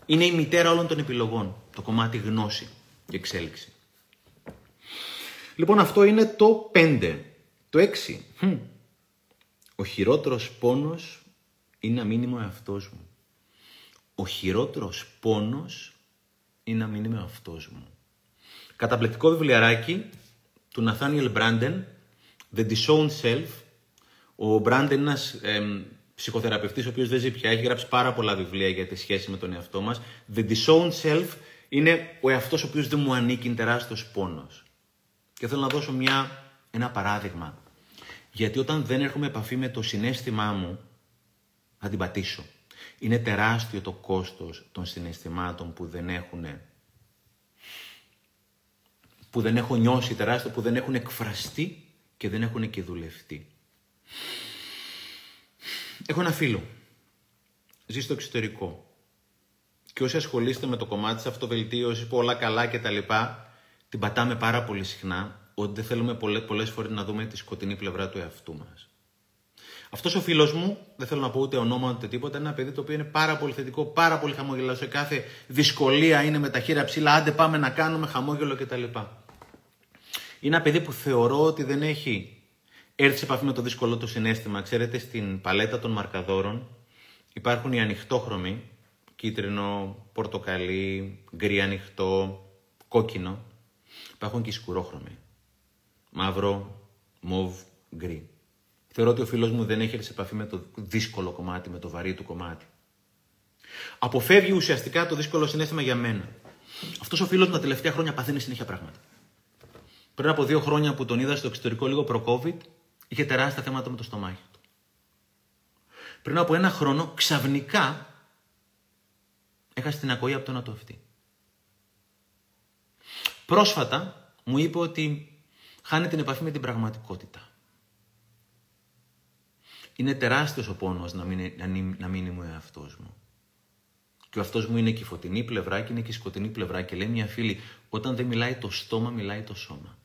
Είναι η μητέρα όλων των επιλογών. Το κομμάτι γνώση και εξέλιξη. Λοιπόν αυτό είναι το 5. Το 6. Ο χειρότερος πόνος είναι να μην είμαι ο εαυτός μου. Ο χειρότερος πόνος είναι να μην είμαι ο εαυτός μου. Καταπληκτικό βιβλιαράκι του Ναθάνιελ Μπράντεν, The Disowned Self. Ο Μπράντεν είναι ένας ψυχοθεραπευτής, ο οποίος δεν ζει πια, έχει γράψει πάρα πολλά βιβλία για τη σχέση με τον εαυτό μας. The disowned self είναι ο εαυτός ο οποίος δεν μου ανήκει, είναι τεράστιος πόνος. Και θέλω να δώσω μια, ένα παράδειγμα. Γιατί όταν δεν έρχομαι επαφή με το συνέστημά μου, θα την πατήσω. Είναι τεράστιο το κόστος των συναισθημάτων που δεν έχουν που δεν έχω νιώσει τεράστιο, που δεν έχουν εκφραστεί και δεν έχουν και δουλευτεί. Έχω ένα φίλο. Ζει στο εξωτερικό. Και όσοι ασχολείστε με το κομμάτι της αυτοβελτίωσης, που όλα καλά κτλ., την πατάμε πάρα πολύ συχνά ότι δεν θέλουμε πολλές πολλές φορές να δούμε τη σκοτεινή πλευρά του εαυτού μας. Αυτός ο φίλος μου, δεν θέλω να πω ούτε ονόμα ούτε τίποτα, είναι ένα παιδί το οποίο είναι πάρα πολύ θετικό, πάρα πολύ χαμόγελο. Σε κάθε δυσκολία είναι με τα χέρια ψηλά, άντε πάμε να κάνουμε χαμόγελο κτλ. Είναι ένα παιδί που θεωρώ ότι δεν έχει έρθει σε επαφή με το δύσκολο του συνέστημα. Ξέρετε, στην παλέτα των μαρκαδόρων υπάρχουν οι ανοιχτόχρωμοι, κίτρινο, πορτοκαλί, γκρι ανοιχτό, κόκκινο. Υπάρχουν και οι σκουρόχρωμοι. Μαύρο, μοβ, γκρι. Θεωρώ ότι ο φίλος μου δεν έχει έρθει σε επαφή με το δύσκολο κομμάτι, με το βαρύ του κομμάτι. Αποφεύγει ουσιαστικά το δύσκολο συνέστημα για μένα. Αυτός ο φίλος μου τα τελευταία χρόνια παθαίνει συνέχεια πράγματα. Πριν από δύο χρόνια που τον είδα στο εξωτερικό λίγο προ-COVID, είχε τεράστια θέματα με το στομάχι του. Πριν από ένα χρόνο, ξαφνικά έχασε την ακοή από το ένα του αυτή. Πρόσφατα μου είπε ότι χάνει την επαφή με την πραγματικότητα. Είναι τεράστιος ο πόνος να μην, να, μείνει μου εαυτός μου. Και ο αυτός μου είναι και η φωτεινή πλευρά και είναι και η σκοτεινή πλευρά. Και λέει μια φίλη, όταν δεν μιλάει το στόμα, μιλάει το σώμα.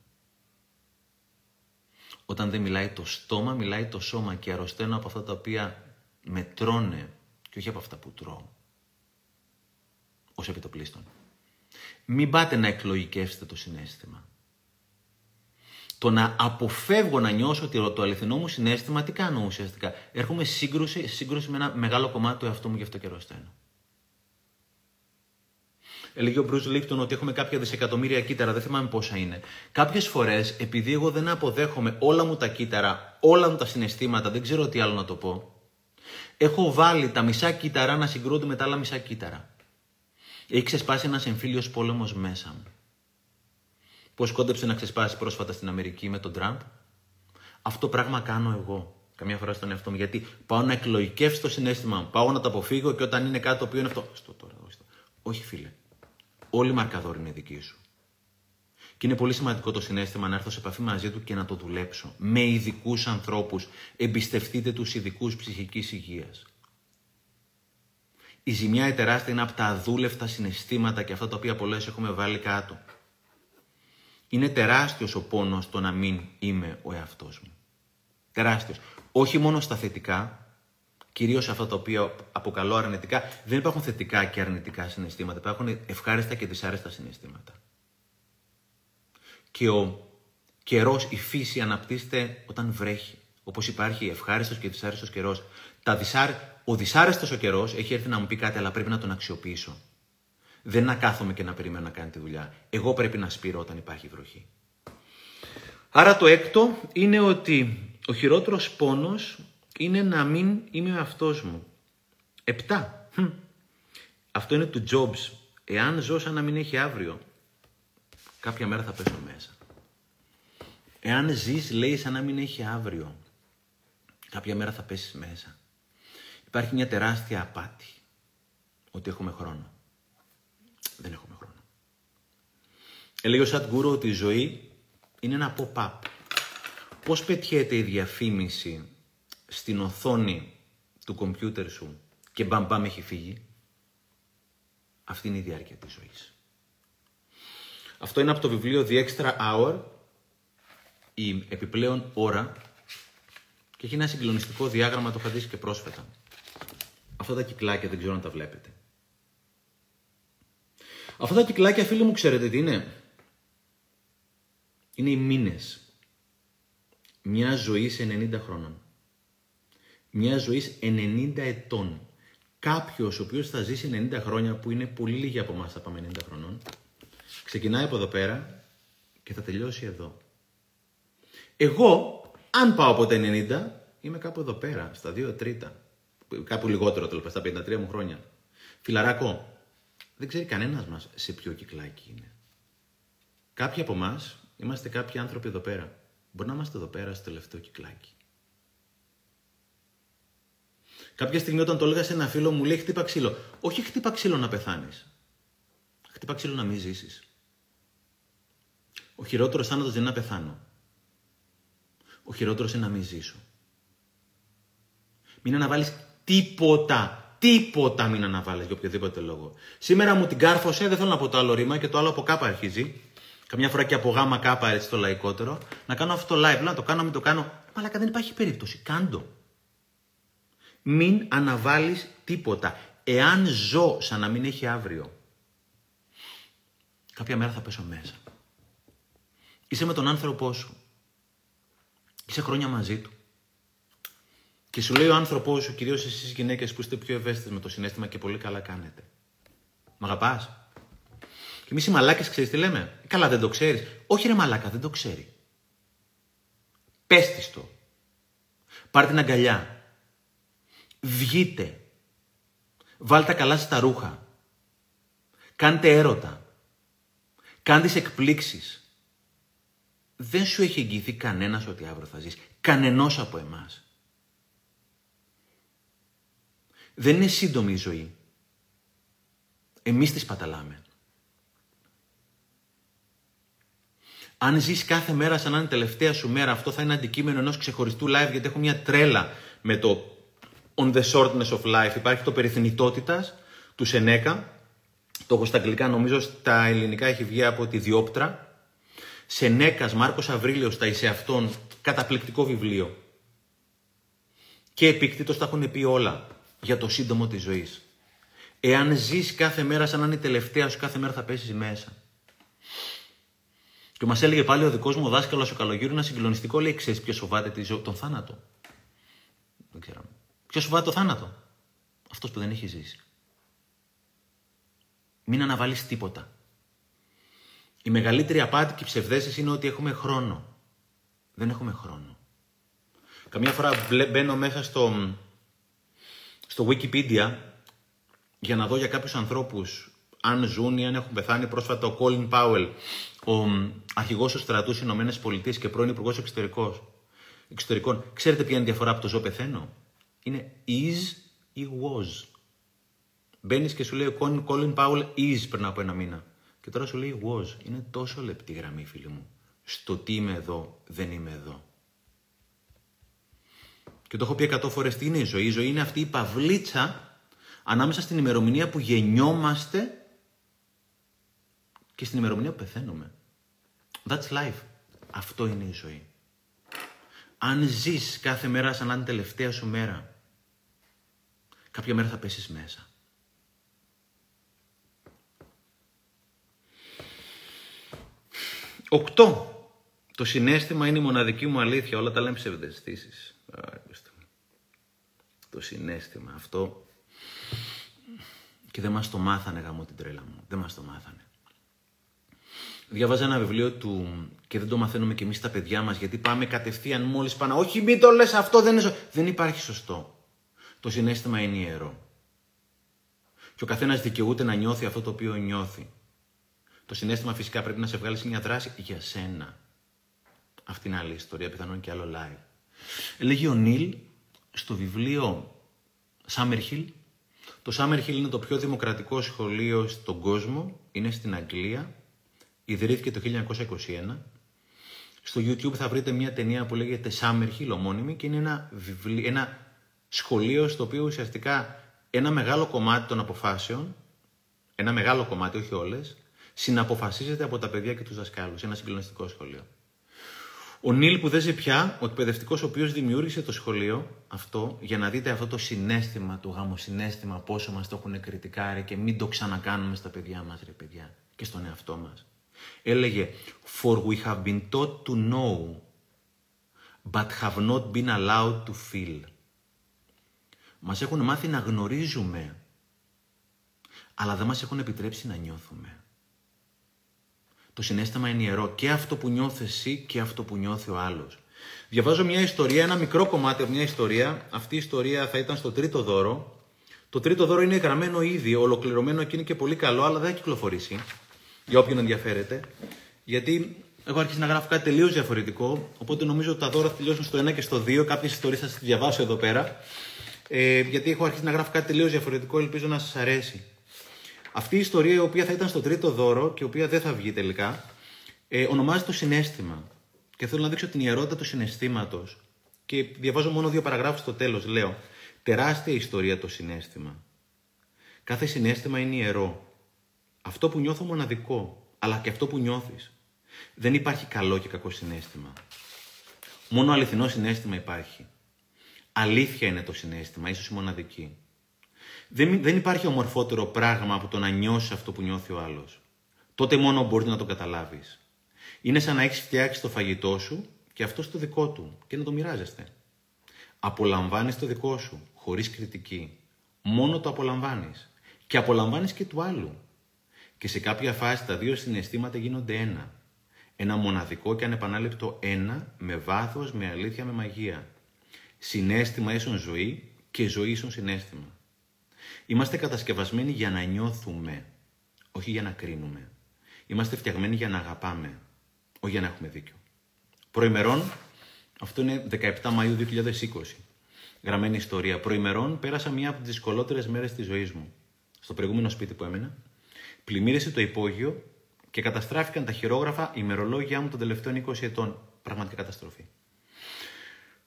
Όταν δεν μιλάει το στόμα, μιλάει το σώμα και αρρωσταίνω από αυτά τα οποία με τρώνε και όχι από αυτά που τρώω. Ως επιτοπλίστων. Μην πάτε να εκλογικεύσετε το συνέστημα. Το να αποφεύγω να νιώσω ότι το αληθινό μου συνέστημα, τι κάνω ουσιαστικά; Έρχομαι σύγκρουση, σύγκρουση με ένα μεγάλο κομμάτι του εαυτού μου γι' αυτό και αρρωσταίνω. Έλεγε ο Μπρουζ Λίπτον ότι έχουμε κάποια δισεκατομμύρια κύτταρα, δεν θυμάμαι πόσα είναι. Κάποιες φορές, επειδή εγώ δεν αποδέχομαι όλα μου τα κύτταρα, όλα μου τα συναισθήματα, δεν ξέρω τι άλλο να το πω, έχω βάλει τα μισά κύτταρα να συγκρούνται με τα άλλα μισά κύτταρα. Έχει ξεσπάσει ένας εμφύλιος πόλεμος μέσα μου. Πώς κόντεψε να ξεσπάσει πρόσφατα στην Αμερική με τον Τραμπ; Αυτό πράγμα κάνω εγώ. Καμιά φορά στον εαυτό μου. Γιατί πάω να εκλογικεύσω το συνέστημα μου. Πάω να το αποφύγω και όταν είναι κάτι το οποίο είναι αυτό. Στο τώρα, όχι φίλε. Όλη η μαρκαδόρη είναι δική σου. Και είναι πολύ σημαντικό το συνέστημα να έρθω σε επαφή μαζί του και να το δουλέψω. Με ειδικούς ανθρώπους. Εμπιστευτείτε τους ειδικούς ψυχικής υγείας. Η ζημιά η τεράστια είναι από τα αδούλευτα συναισθήματα και αυτά τα οποία πολλές έχουμε βάλει κάτω. Είναι τεράστιος ο πόνος το να μην είμαι ο εαυτός μου. Τεράστιος. Όχι μόνο στα θετικά, κυρίως αυτά τα οποία αποκαλώ αρνητικά, δεν υπάρχουν θετικά και αρνητικά συναισθήματα. Υπάρχουν ευχάριστα και δυσάρεστα συναισθήματα. Και ο καιρός, η φύση αναπτύσσεται όταν βρέχει. Όπως υπάρχει ευχάριστος και δυσάρεστος καιρός. Ο δυσάρεστος ο καιρός έχει έρθει να μου πει κάτι, αλλά πρέπει να τον αξιοποιήσω. Δεν να κάθομαι και να περιμένω να κάνει τη δουλειά. Εγώ πρέπει να σπείρω όταν υπάρχει βροχή. Άρα το έκτο είναι ότι ο χειρότερος πόνος είναι να μην είμαι ο αυτός μου. Επτά. Αυτό είναι του Jobs. Εάν ζω σαν να μην έχει αύριο, κάποια μέρα θα πέσω μέσα. Εάν ζεις, λέει, σαν να μην έχει αύριο, κάποια μέρα θα πέσεις μέσα. Υπάρχει μια τεράστια απάτη ότι έχουμε χρόνο. Δεν έχουμε χρόνο. Έλεγε ο Σατ ότι η ζωή είναι ένα pop-up. Πώς πετιέται η διαφήμιση στην οθόνη του κομπιούτερ σου και μπαμ μπαμ έχει φύγει. Αυτή είναι η διάρκεια της ζωής. Αυτό είναι από το βιβλίο The Extra Hour, η επιπλέον ώρα και έχει ένα συγκλονιστικό διάγραμμα, το είχα δει και πρόσφατα. Αυτά τα κυκλάκια δεν ξέρω αν τα βλέπετε. Αυτά τα κυκλάκια, φίλοι μου, ξέρετε τι είναι; Είναι οι μήνες. Μια ζωή σε 90 χρόνων. Μια ζωή 90 ετών. Κάποιος ο οποίος θα ζήσει 90 χρόνια, που είναι πολύ λίγοι από εμάς θα πάμε 90 χρονών, ξεκινάει από εδώ πέρα και θα τελειώσει εδώ. Εγώ, αν πάω από τα 90, είμαι κάπου εδώ πέρα, στα 2 τρίτα. Κάπου λιγότερο τέλος στα 53 μου χρόνια. Φιλαράκο, δεν ξέρει κανένας μας σε ποιο κυκλάκι είναι. Κάποιοι από εμάς είμαστε κάποιοι άνθρωποι εδώ πέρα. Μπορεί να είμαστε εδώ πέρα στο τελευταίο κυκλάκι. Κάποια στιγμή όταν το έλεγα σε ένα φίλο μου λέει χτύπα ξύλο. Όχι χτύπα ξύλο να πεθάνεις. Χτύπα ξύλο να μην ζήσεις. Ο χειρότερος θάνατος δεν είναι να πεθάνω. Ο χειρότερος είναι να μην ζήσω. Μην αναβάλεις τίποτα. Τίποτα μην αναβάλεις για οποιοδήποτε λόγο. Σήμερα μου την κάρφωσε, δεν θέλω να πω το άλλο ρήμα και το άλλο από κάπα αρχίζει. Καμιά φορά και από γάμα κάπα έτσι το λαϊκότερο. Να κάνω αυτό το live, να το κάνω, μην το κάνω. Μαλάκα δεν υπάρχει περίπτωση. Κάντο. Μην αναβάλεις τίποτα. Εάν ζω σαν να μην έχει αύριο, κάποια μέρα θα πέσω μέσα. Είσαι με τον άνθρωπό σου. Είσαι χρόνια μαζί του. Και σου λέει ο άνθρωπός σου, κυρίως εσείς οι γυναίκες που είστε πιο ευαίσθητες με το συνέστημα και πολύ καλά κάνετε. Μ' αγαπάς; Και εμείς οι μαλάκες ξέρεις τι λέμε; Καλά, δεν το ξέρεις. Όχι, ρε μαλάκα, δεν το ξέρει. Πες το. Πάρ την αγκαλιά. Βγείτε. Βάλτε καλά στα ρούχα. Κάντε έρωτα. Κάντε εκπλήξεις. Δεν σου έχει εγγυηθεί κανένας ότι αύριο θα ζεις. Κανενός από εμάς. Δεν είναι σύντομη η ζωή. Εμείς τη σπαταλάμε. Αν ζεις κάθε μέρα σαν να είναι τελευταία σου μέρα, αυτό θα είναι αντικείμενο ενός ξεχωριστού live, γιατί έχω μια τρέλα με το on the shortness of life. Υπάρχει το περιθυνητότητας του Σενέκα. Το έχω στα αγγλικά, νομίζω στα ελληνικά έχει βγει από τη Διόπτρα. Σενέκας, Μάρκος Αβρίλιος, τα είσαι αυτόν. Καταπληκτικό βιβλίο. Και επίκτητος τα έχουν πει όλα για το σύντομο της ζωής. Εάν ζεις κάθε μέρα σαν να είναι η τελευταία σου, κάθε μέρα θα πέσεις μέσα. Και μας έλεγε πάλι ο δικός μου δάσκαλος ο Καλογύρου ένα συγκλονιστικό λέει: Ξέρεις ποιος φοβάται τον θάνατο. Δεν ξέρω. Ποιο φοβάται τον θάνατο. Αυτός που δεν έχει ζήσει. Μην αναβάλεις τίποτα. Η μεγαλύτερη απάτη και ψευδέσεις είναι ότι έχουμε χρόνο. Δεν έχουμε χρόνο. Καμιά φορά μπαίνω μέσα στο, στο Wikipedia για να δω για κάποιους ανθρώπους αν ζουν ή αν έχουν πεθάνει. Πρόσφατα ο Colin Powell, ο αρχηγός του στρατού στις ΗΠΑ και πρώην υπουργός εξωτερικών. Ξέρετε ποια είναι η διαφορά από το ζω πεθαίνω. Είναι is ή was. Μπαίνεις και σου λέει ο Colin Powell is πριν από ένα μήνα. Και τώρα σου λέει was. Είναι τόσο λεπτή γραμμή, φίλοι μου. Στο τι είμαι εδώ, δεν είμαι εδώ. Και το έχω πει εκατό φορές τι είναι η ζωή; Η ζωή είναι αυτή η παυλίτσα ανάμεσα στην ημερομηνία που γεννιόμαστε και στην ημερομηνία που πεθαίνουμε. That's life. Αυτό είναι η ζωή. Αν ζεις κάθε μέρα σαν να είναι τελευταία σου μέρα, κάποια μέρα θα πέσεις μέσα. Οκτώ. Το συνέστημα είναι η μοναδική μου αλήθεια. Όλα τα λέμε ψευδεστήσεις. Το συνέστημα αυτό. Και δεν μας το μάθανε γαμώ την τρέλα μου. Δεν μας το μάθανε. Διαβάζα ένα βιβλίο του και δεν το μαθαίνουμε κι εμείς τα παιδιά μας γιατί πάμε κατευθείαν μόλις πάνω. Όχι, μην το λες αυτό, δεν είναι σωστό. Δεν υπάρχει σωστό. Το συνέστημα είναι ιερό. Και ο καθένας δικαιούται να νιώθει αυτό το οποίο νιώθει. Το συνέστημα φυσικά πρέπει να σε βγάλει σε μια δράση για σένα. Αυτή είναι άλλη ιστορία, πιθανόν και άλλο live. Έλεγε ο Νίλ στο βιβλίο Summerhill. Το Summerhill είναι το πιο δημοκρατικό σχολείο στον κόσμο. Είναι στην Αγγλία ιδρύθηκε το 1921. Στο YouTube θα βρείτε μια ταινία που λέγεται Summerhill, ομώνυμη, και είναι ένα, ένα σχολείο στο οποίο ουσιαστικά ένα μεγάλο κομμάτι των αποφάσεων, ένα μεγάλο κομμάτι, όχι όλες, συναποφασίζεται από τα παιδιά και τους δασκάλους. Ένα συγκλονιστικό σχολείο. Ο Νίλ που δεν ζει πια, ο εκπαιδευτικός ο οποίος δημιούργησε το σχολείο αυτό, για να δείτε αυτό το συνέστημα, το γαμοσυνέστημα, πόσο μας το έχουν κριτικάρει και μην το ξανακάνουμε στα παιδιά μας, ρε παιδιά, και στον εαυτό μας. Έλεγε «For we have been taught to know, but have not been allowed to feel». Μας έχουν μάθει να γνωρίζουμε, αλλά δεν μας έχουν επιτρέψει να νιώθουμε. Το συνέστημα είναι ιερό και αυτό που νιώθει εσύ και αυτό που νιώθει ο άλλος. Διαβάζω μια ιστορία, ένα μικρό κομμάτι από μια ιστορία. Αυτή η ιστορία θα ήταν στο τρίτο δώρο. Το τρίτο δώρο είναι γραμμένο ήδη, ολοκληρωμένο και είναι και πολύ καλό, αλλά δεν θα κυκλοφορήσει για όποιον ενδιαφέρεται. Γιατί έχω αρχίσει να γράφω κάτι τελείως διαφορετικό. Οπότε νομίζω ότι τα δώρα θα τελειώσουν στο 1 και στο 2. Κάποιες ιστορίες θα σας διαβάσω εδώ πέρα. Ε, γιατί έχω αρχίσει να γράφω κάτι τελείως διαφορετικό. Ελπίζω να σας αρέσει. Αυτή η ιστορία, η οποία θα ήταν στο τρίτο δώρο και η οποία δεν θα βγει τελικά, ε, ονομάζεται το συνέστημα. Και θέλω να δείξω την ιερότητα του συναισθήματος. Και διαβάζω μόνο δύο παραγράφους στο τέλος. Λέω: Τεράστια ιστορία το συνέστημα. Κάθε συνέστημα είναι ιερό. Αυτό που νιώθω μοναδικό, αλλά και αυτό που νιώθεις. Δεν υπάρχει καλό και κακό συνέστημα. Μόνο αληθινό συνέστημα υπάρχει. Αλήθεια είναι το συνέστημα, ίσως η μοναδική. Δεν, δεν υπάρχει ομορφότερο πράγμα από το να νιώσεις αυτό που νιώθει ο άλλος. Τότε μόνο μπορείς να το καταλάβεις. Είναι σαν να έχεις φτιάξει το φαγητό σου και αυτό στο δικό του και να το μοιράζεστε. Απολαμβάνεις το δικό σου, χωρίς κριτική. Μόνο το απολαμβάνεις. Και απολαμβάνεις και του άλλου. Και σε κάποια φάση τα δύο συναισθήματα γίνονται ένα. Ένα μοναδικό και ανεπανάληπτο ένα, με βάθος, με αλήθεια, με μαγεία. Συνέστημα ίσον ζωή και ζωή ίσον συνέστημα. Είμαστε κατασκευασμένοι για να νιώθουμε, όχι για να κρίνουμε. Είμαστε φτιαγμένοι για να αγαπάμε, όχι για να έχουμε δίκιο. Προημερών, αυτό είναι 17 Μαΐου 2020. Γραμμένη ιστορία. Προημερών πέρασα μία από τις δυσκολότερες μέρες της ζωής μου. Στο προηγούμενο σπίτι που έμενα, πλημμύρισε το υπόγειο και καταστράφηκαν τα χειρόγραφα ημερολόγια μου των τελευταίων 20 ετών. Πραγματική καταστροφή.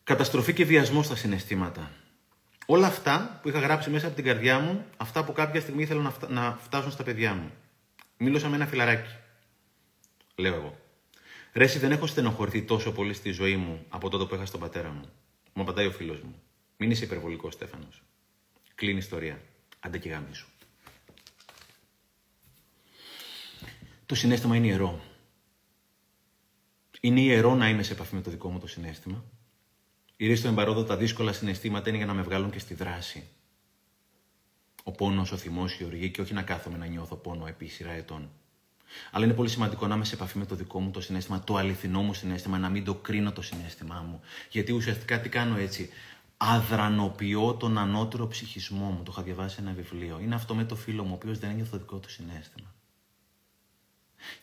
Καταστροφή και βιασμό στα συναισθήματα. Όλα αυτά που είχα γράψει μέσα από την καρδιά μου, αυτά που κάποια στιγμή ήθελα να φτάσουν στα παιδιά μου. Μίλωσα με ένα φιλαράκι. Λέω εγώ. Ρέση, δεν έχω στενοχωρηθεί τόσο πολύ στη ζωή μου από τότε που είχα στον πατέρα μου. Μου απαντάει ο φίλος μου. Μην είσαι υπερβολικός, Στέφανος. Κλείνει ιστορία. Άντε και σου. Το συνέστημα είναι ιερό. Είναι ιερό να είμαι σε επαφή με το δικό μου το συνέστημα. Η στο εμπαρόδο τα δύσκολα συναισθήματα είναι για να με βγάλουν και στη δράση. Ο πόνος, ο θυμός, η οργή και όχι να κάθομαι να νιώθω πόνο επί σειρά ετών. Αλλά είναι πολύ σημαντικό να είμαι σε επαφή με το δικό μου το συνέστημα, το αληθινό μου συνέστημα, να μην το κρίνω το συνέστημά μου. Γιατί ουσιαστικά τι κάνω έτσι. Αδρανοποιώ τον ανώτερο ψυχισμό μου. Το είχα διαβάσει ένα βιβλίο. Είναι αυτό με το φίλο μου, ο οποίος δεν είναι το δικό του συνέστημα.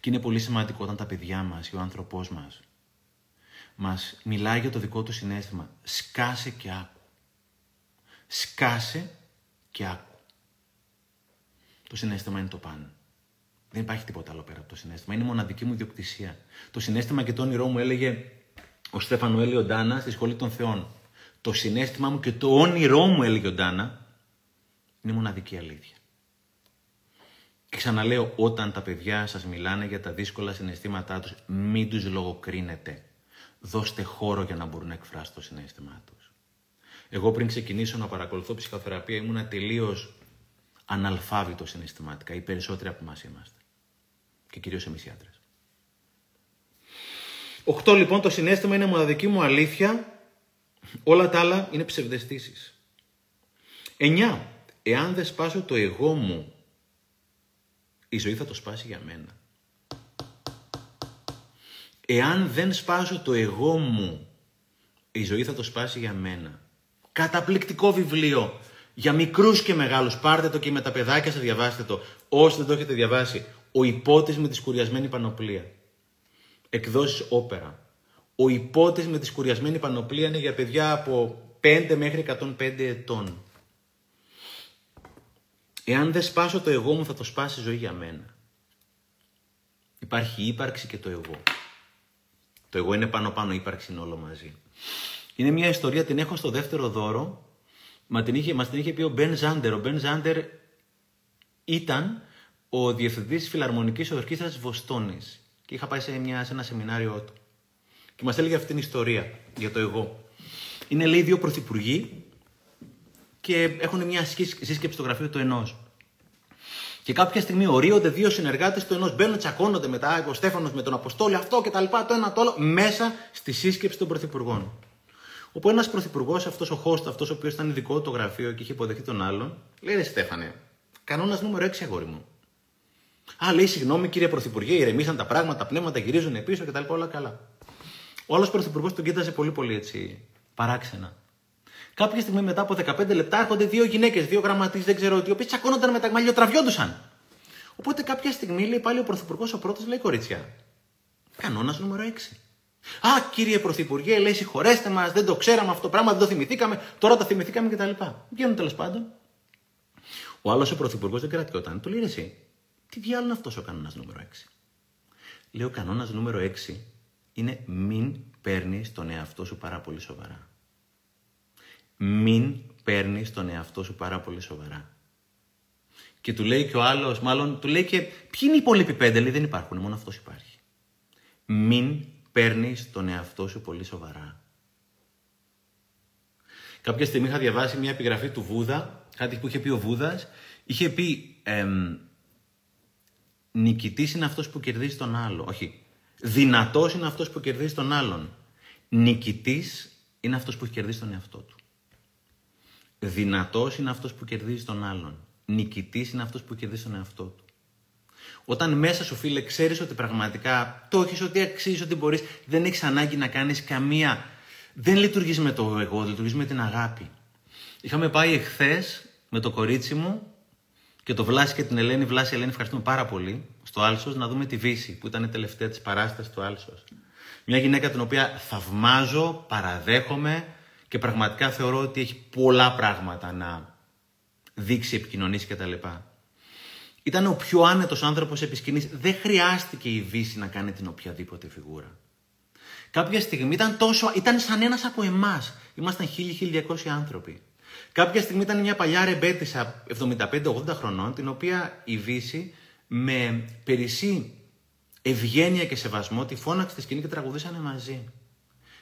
Και είναι πολύ σημαντικό όταν τα παιδιά μας ή ο άνθρωπός μας μας μιλάει για το δικό του συνέστημα. Σκάσε και άκου. Σκάσε και άκου. Το συνέστημα είναι το πάνω. Δεν υπάρχει τίποτα άλλο πέρα από το συνέστημα. Είναι μοναδική μου ιδιοκτησία. Το συνέστημα και το όνειρό μου έλεγε ο Στέφανο Έλιο Ντάνα στη Σχολή των Θεών. Το συνέστημα μου και το όνειρό μου, έλεγε ο Ντάνα, είναι μοναδική αλήθεια. Και ξαναλέω, όταν τα παιδιά σας μιλάνε για τα δύσκολα συναισθήματά τους, μην τους λογοκρίνετε. Δώστε χώρο για να μπορούν να εκφράσουν το συνέστημά τους. Εγώ πριν ξεκινήσω να παρακολουθώ ψυχοθεραπεία ήμουν τελείως αναλφάβητο συναισθηματικά. Οι περισσότεροι από εμάς είμαστε. Και κυρίως εμείς οι άντρες. Οχτώ λοιπόν το συνέστημα είναι μοναδική μου αλήθεια. Όλα τα άλλα είναι ψευδεστήσεις. Εννιά. Εάν δεν σπάσω το εγώ μου, η ζωή θα το σπάσει για μένα. Εάν δεν σπάσω το εγώ μου, η ζωή θα το σπάσει για μένα. Καταπληκτικό βιβλίο για μικρούς και μεγάλους. Πάρτε το και με τα παιδάκια σας διαβάστε το. Όσοι δεν το έχετε διαβάσει. Ο υπότης με τη σκουριασμένη πανοπλία. Εκδόσεις όπερα. Ο υπότης με τη σκουριασμένη πανοπλία είναι για παιδιά από 5 μέχρι 105 ετών. Εάν δεν σπάσω το εγώ μου θα το σπάσει η ζωή για μένα. Υπάρχει ύπαρξη και το εγώ. Το εγώ είναι πάνω πάνω, ύπαρξη είναι όλο μαζί. Είναι μια ιστορία, την έχω στο δεύτερο δώρο. Μα την είχε, μας την είχε πει ο Μπεν Ζάντερ. Ο Μπεν Ζάντερ ήταν ο διευθυντής φιλαρμονικής ορχήστρας Βοστόνης. Και είχα πάει σε, μια, σε ένα σεμινάριό του. Και μας έλεγε αυτή την ιστορία για το εγώ. Είναι λέει δύο πρωθυπουργοί και έχουν μια σύσκεψη στο γραφείο του ενός. Και κάποια στιγμή ορίονται δύο συνεργάτες του ενός, μπαίνουν, τσακώνονται μετά, ο Στέφανος με τον Αποστόλιο, αυτό και τα λοιπά, το ένα το άλλο, μέσα στη σύσκεψη των πρωθυπουργών. Όπου ένας πρωθυπουργός, αυτός ο host, αυτός ο οποίος ήταν ειδικό το γραφείο και είχε υποδεχτεί τον άλλον, λέει Ρε Στέφανε, κανόνας νούμερο 6 αγόρι μου. Α, λέει, συγγνώμη κύριε Πρωθυπουργέ, ηρεμήσαν τα πράγματα, τα πνεύματα γυρίζουν πίσω και τα λοιπά, όλα καλά. Ο άλλος πρωθυπουργός τον κοίταζε πολύ πολύ έτσι παράξενα. Κάποια στιγμή μετά από 15 λεπτά έρχονται δύο γυναίκες, δύο γραμματείς, δεν ξέρω τι, οι οποίε τσακώνονταν με τα μαλλιοτραβιόντουσαν. Οπότε κάποια στιγμή λέει πάλι ο Πρωθυπουργός ο πρώτος, λέει κορίτσια. Κανόνας νούμερο 6. Α, κύριε Πρωθυπουργέ, λέει συγχωρέστε μας, δεν το ξέραμε αυτό το πράγμα, δεν το θυμηθήκαμε, τώρα το θυμηθήκαμε κτλ. Βγαίνουν τέλος πάντων. Ο άλλος ο Πρωθυπουργός δεν κρατιόταν. Του λέει εσύ, τι διάλογο είναι αυτός ο κανόνας νούμερο 6. Λέει ο κανόνας νούμερο 6 είναι μην παίρνεις τον εαυτό σου πάρα πολύ σοβαρά μην παίρνεις τον εαυτό σου πάρα πολύ σοβαρά. Και του λέει και ο άλλος, μάλλον του λέει και ποιοι είναι οι υπόλοιποι πέντε, λέει δεν υπάρχουν, μόνο αυτός υπάρχει. Μην παίρνεις τον εαυτό σου πολύ σοβαρά. Κάποια στιγμή είχα διαβάσει μια επιγραφή του Βούδα, κάτι που είχε πει ο Βούδας. Είχε πει εμ, νικητής είναι αυτός που κερδίζει τον άλλο. Όχι. Δυνατός είναι αυτός που κερδίζει τον άλλον. Νικητής είναι αυτός που έχει κερδίσει τον εαυτό του. Δυνατός είναι αυτός που κερδίζει τον άλλον. Νικητής είναι αυτός που κερδίζει τον εαυτό του. Όταν μέσα σου, φίλε, ξέρεις ότι πραγματικά το έχεις, ότι αξίζεις, ότι μπορείς, δεν έχεις ανάγκη να κάνεις καμία. Δεν λειτουργείς με το εγώ, λειτουργείς με την αγάπη. Είχαμε πάει εχθές με το κορίτσι μου και το Βλάση και την Ελένη. Βλάση, Ελένη, ευχαριστούμε πάρα πολύ. Στο Άλσος να δούμε τη Βύση που ήταν η τελευταία της παράστασης του Άλσος. Μια γυναίκα την οποία θαυμάζω, παραδέχομαι και πραγματικά θεωρώ ότι έχει πολλά πράγματα να δείξει, επικοινωνήσει κτλ. Ήταν ο πιο άνετος άνθρωπος επί σκηνής. Δεν χρειάστηκε η Βύση να κάνει την οποιαδήποτε φιγούρα. Κάποια στιγμή ήταν τόσο, ήταν σαν ένας από εμάς. Ήμασταν 1000-1200 άνθρωποι. Κάποια στιγμή ήταν μια παλιά ρεμπέτησα 75-80 χρονών, την οποία η Βύση με περισσή ευγένεια και σεβασμό τη φώναξε στη σκηνή και τραγουδήσανε μαζί.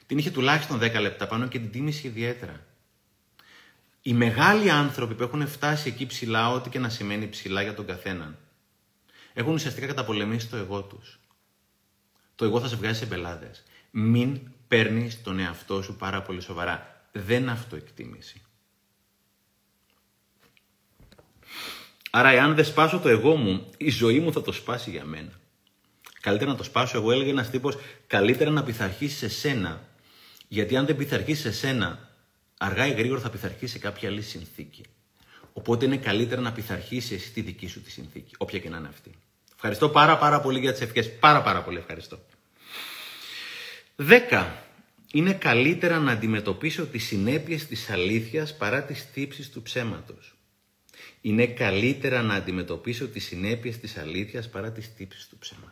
Την είχε τουλάχιστον 10 λεπτά πάνω και την τίμησε ιδιαίτερα. Οι μεγάλοι άνθρωποι που έχουν φτάσει εκεί ψηλά, ό,τι και να σημαίνει ψηλά για τον καθέναν, έχουν ουσιαστικά καταπολεμήσει το εγώ τους. Το εγώ θα σε βγάζει σε μπελάδε. Μην παίρνεις τον εαυτό σου πάρα πολύ σοβαρά. Δεν αυτοεκτίμηση. Άρα, εάν δεν σπάσω το εγώ μου, η ζωή μου θα το σπάσει για μένα. Καλύτερα να το σπάσω εγώ, έλεγε ένας τύπος, καλύτερα να πειθαρχήσει σε σένα. Γιατί αν δεν πειθαρχήσει σε σένα, αργά ή γρήγορα θα πειθαρχήσει σε κάποια άλλη συνθήκη. Οπότε είναι καλύτερα να πειθαρχήσει εσύ τη δική σου τη συνθήκη, όποια και να είναι αυτή. Ευχαριστώ πάρα πάρα πολύ για τις ευχές. Πάρα πάρα πολύ ευχαριστώ. 10. Είναι καλύτερα να αντιμετωπίσω τις συνέπειες της αλήθειας παρά τις τύψεις του ψέματος. Είναι καλύτερα να αντιμετωπίσω τις συνέπειες της αλήθειας παρά τις τύψεις του ψέματος.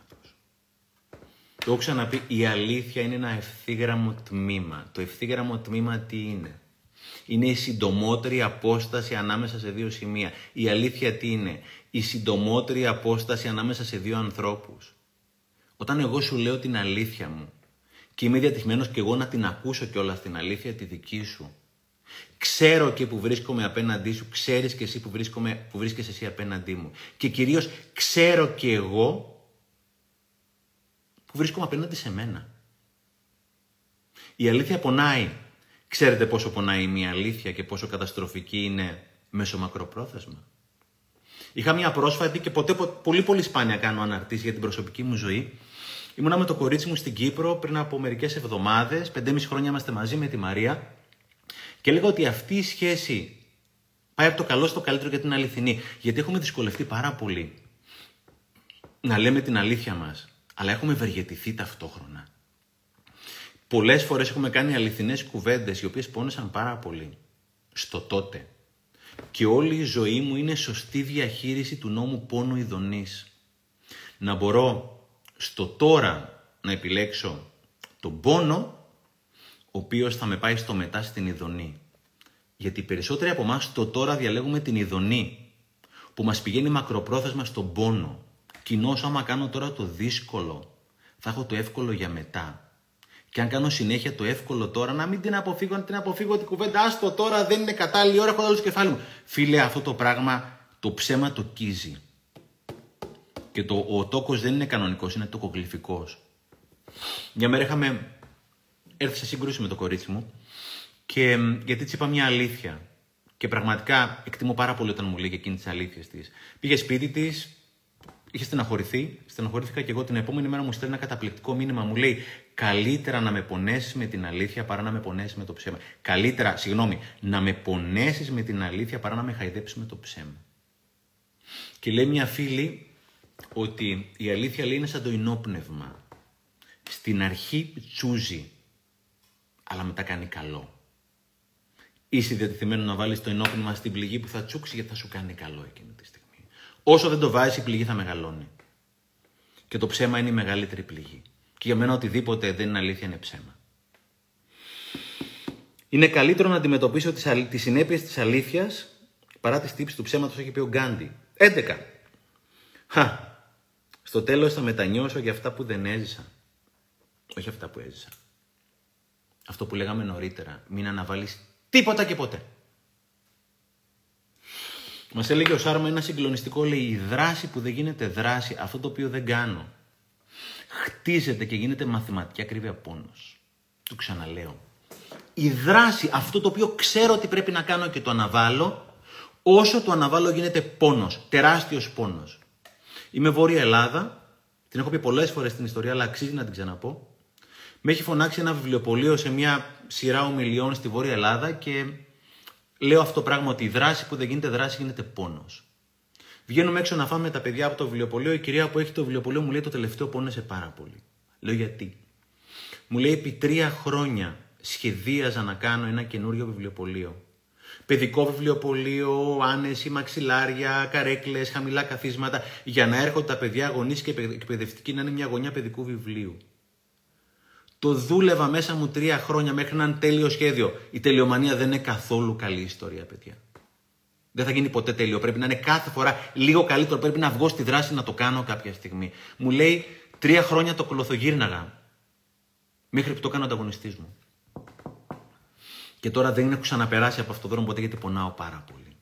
Το έχω ξαναπεί, η αλήθεια είναι ένα ευθύγραμμο τμήμα. Το ευθύγραμμο τμήμα τι είναι; Είναι η συντομότερη απόσταση ανάμεσα σε δύο σημεία. Η αλήθεια τι είναι; Η συντομότερη απόσταση ανάμεσα σε δύο ανθρώπους. Όταν εγώ σου λέω την αλήθεια μου και είμαι διατυχμένος και εγώ να την ακούσω κιόλας την αλήθεια τη δική σου. Ξέρω και που βρίσκομαι απέναντί σου, ξέρεις και εσύ που, βρίσκομαι, που βρίσκεσαι εσύ απέναντί μου. Και κυρίως ξέρω και εγώ που βρίσκομαι απέναντι σε μένα. Η αλήθεια πονάει. Ξέρετε πόσο πονάει μια αλήθεια και πόσο καταστροφική είναι μέσω μακροπρόθεσμα; Είχα μια πρόσφατη και ποτέ πολύ πολύ σπάνια κάνω αναρτήσεις για την προσωπική μου ζωή. Ήμουνα με το κορίτσι μου στην Κύπρο πριν από μερικές εβδομάδες, πεντέμιση χρόνια είμαστε μαζί με τη Μαρία και έλεγα ότι αυτή η σχέση πάει από το καλό στο καλύτερο για την αληθινή. Γιατί έχουμε δυσκολευτεί πάρα πολύ να λέμε την αλήθεια μας αλλά έχουμε ευεργετηθεί ταυτόχρονα. Πολλές φορές έχουμε κάνει αληθινές κουβέντες οι οποίες πόνεσαν πάρα πολύ. Στο τότε. Και όλη η ζωή μου είναι σωστή διαχείριση του νόμου πόνο ειδονής. Να μπορώ στο τώρα να επιλέξω τον πόνο, ο οποίος θα με πάει στο μετά στην ειδονή. Γιατί περισσότεροι από εμάς το τώρα διαλέγουμε την ειδονή, που μας πηγαίνει μακροπρόθεσμα στον πόνο. Κοινώ, άμα κάνω τώρα το δύσκολο, θα έχω το εύκολο για μετά. Και αν κάνω συνέχεια το εύκολο τώρα, να μην την αποφύγω, να την αποφύγω την κουβέντα. Άστο τώρα, δεν είναι κατάλληλη ώρα, έχω άλλο κεφάλι μου. Φίλε, αυτό το πράγμα, το ψέμα το κίζει. Και το, ο τόκος δεν είναι κανονικός, είναι τοκογλυφικός. Μια μέρα είχαμε έρθει σε σύγκρουση με το κορίτσι μου και γιατί της είπα μια αλήθεια. Και πραγματικά εκτιμώ πάρα πολύ όταν μου λέει εκείνη τις αλήθειες της. Πήγε σπίτι της, είχε στεναχωρηθεί, στεναχωρήθηκα και εγώ την επόμενη μέρα μου στέλνει ένα καταπληκτικό μήνυμα. Μου λέει: Καλύτερα να με πονέσει με την αλήθεια παρά να με πονέσει με το ψέμα. Καλύτερα, συγγνώμη, να με πονέσει με την αλήθεια παρά να με χαϊδέψει με το ψέμα. Και λέει μια φίλη ότι η αλήθεια λέει είναι σαν το ενόπνευμα. Στην αρχή τσούζει, αλλά μετά κάνει καλό. Είσαι διατεθειμένος να βάλεις το ενόπνευμα στην πληγή που θα τσούξει γιατί θα σου κάνει καλό εκείνη τη στιγμή. Όσο δεν το βάζει, η πληγή θα μεγαλώνει. Και το ψέμα είναι η μεγαλύτερη πληγή. Και για μένα οτιδήποτε δεν είναι αλήθεια είναι ψέμα. Είναι καλύτερο να αντιμετωπίσω τις συνέπειες της αλήθειας παρά τις τύψεις του ψέματος, έχει πει ο Γκάντι. 11. Χα. Στο τέλος θα μετανιώσω για αυτά που δεν έζησα. Όχι αυτά που έζησα. Αυτό που λέγαμε νωρίτερα. Μην αναβάλεις τίποτα και ποτέ. Μας έλεγε ο Σάρμα ένα συγκλονιστικό, λέει: Η δράση που δεν γίνεται δράση, αυτό το οποίο δεν κάνω, χτίζεται και γίνεται μαθηματική ακρίβεια πόνος. Το ξαναλέω. Η δράση, αυτό το οποίο ξέρω ότι πρέπει να κάνω και το αναβάλω, όσο το αναβάλω γίνεται πόνος, τεράστιος πόνος. Είμαι Βόρεια Ελλάδα, την έχω πει πολλές φορές στην ιστορία, αλλά αξίζει να την ξαναπώ. Με έχει φωνάξει ένα βιβλιοπωλείο σε μια σειρά ομιλιών στη Βόρεια Ελλάδα και λέω αυτό το πράγμα ότι η δράση που δεν γίνεται δράση γίνεται πόνος. Βγαίνουμε έξω να φάμε τα παιδιά από το βιβλιοπωλείο. Η κυρία που έχει το βιβλιοπωλείο μου λέει το τελευταίο πόνεσε πάρα πολύ. Λέω γιατί. Μου λέει επί τρία χρόνια σχεδίαζα να κάνω ένα καινούριο βιβλιοπωλείο. Παιδικό βιβλιοπωλείο, άνεση, μαξιλάρια, καρέκλες, χαμηλά καθίσματα, για να έρχονται τα παιδιά γονείς και εκπαιδευτικοί να είναι μια γωνιά παιδικού βιβλίου. Το δούλευα μέσα μου τρία χρόνια μέχρι να είναι τέλειο σχέδιο. Η τελειομανία δεν είναι καθόλου καλή ιστορία, παιδιά. Δεν θα γίνει ποτέ τέλειο. Πρέπει να είναι κάθε φορά λίγο καλύτερο. Πρέπει να βγω στη δράση να το κάνω κάποια στιγμή. Μου λέει τρία χρόνια το κολοθογύρναγα. Μέχρι που το κάνω ανταγωνιστής μου. Και τώρα δεν έχω ξαναπεράσει από αυτόν τον δρόμο ποτέ γιατί πονάω πάρα πολύ.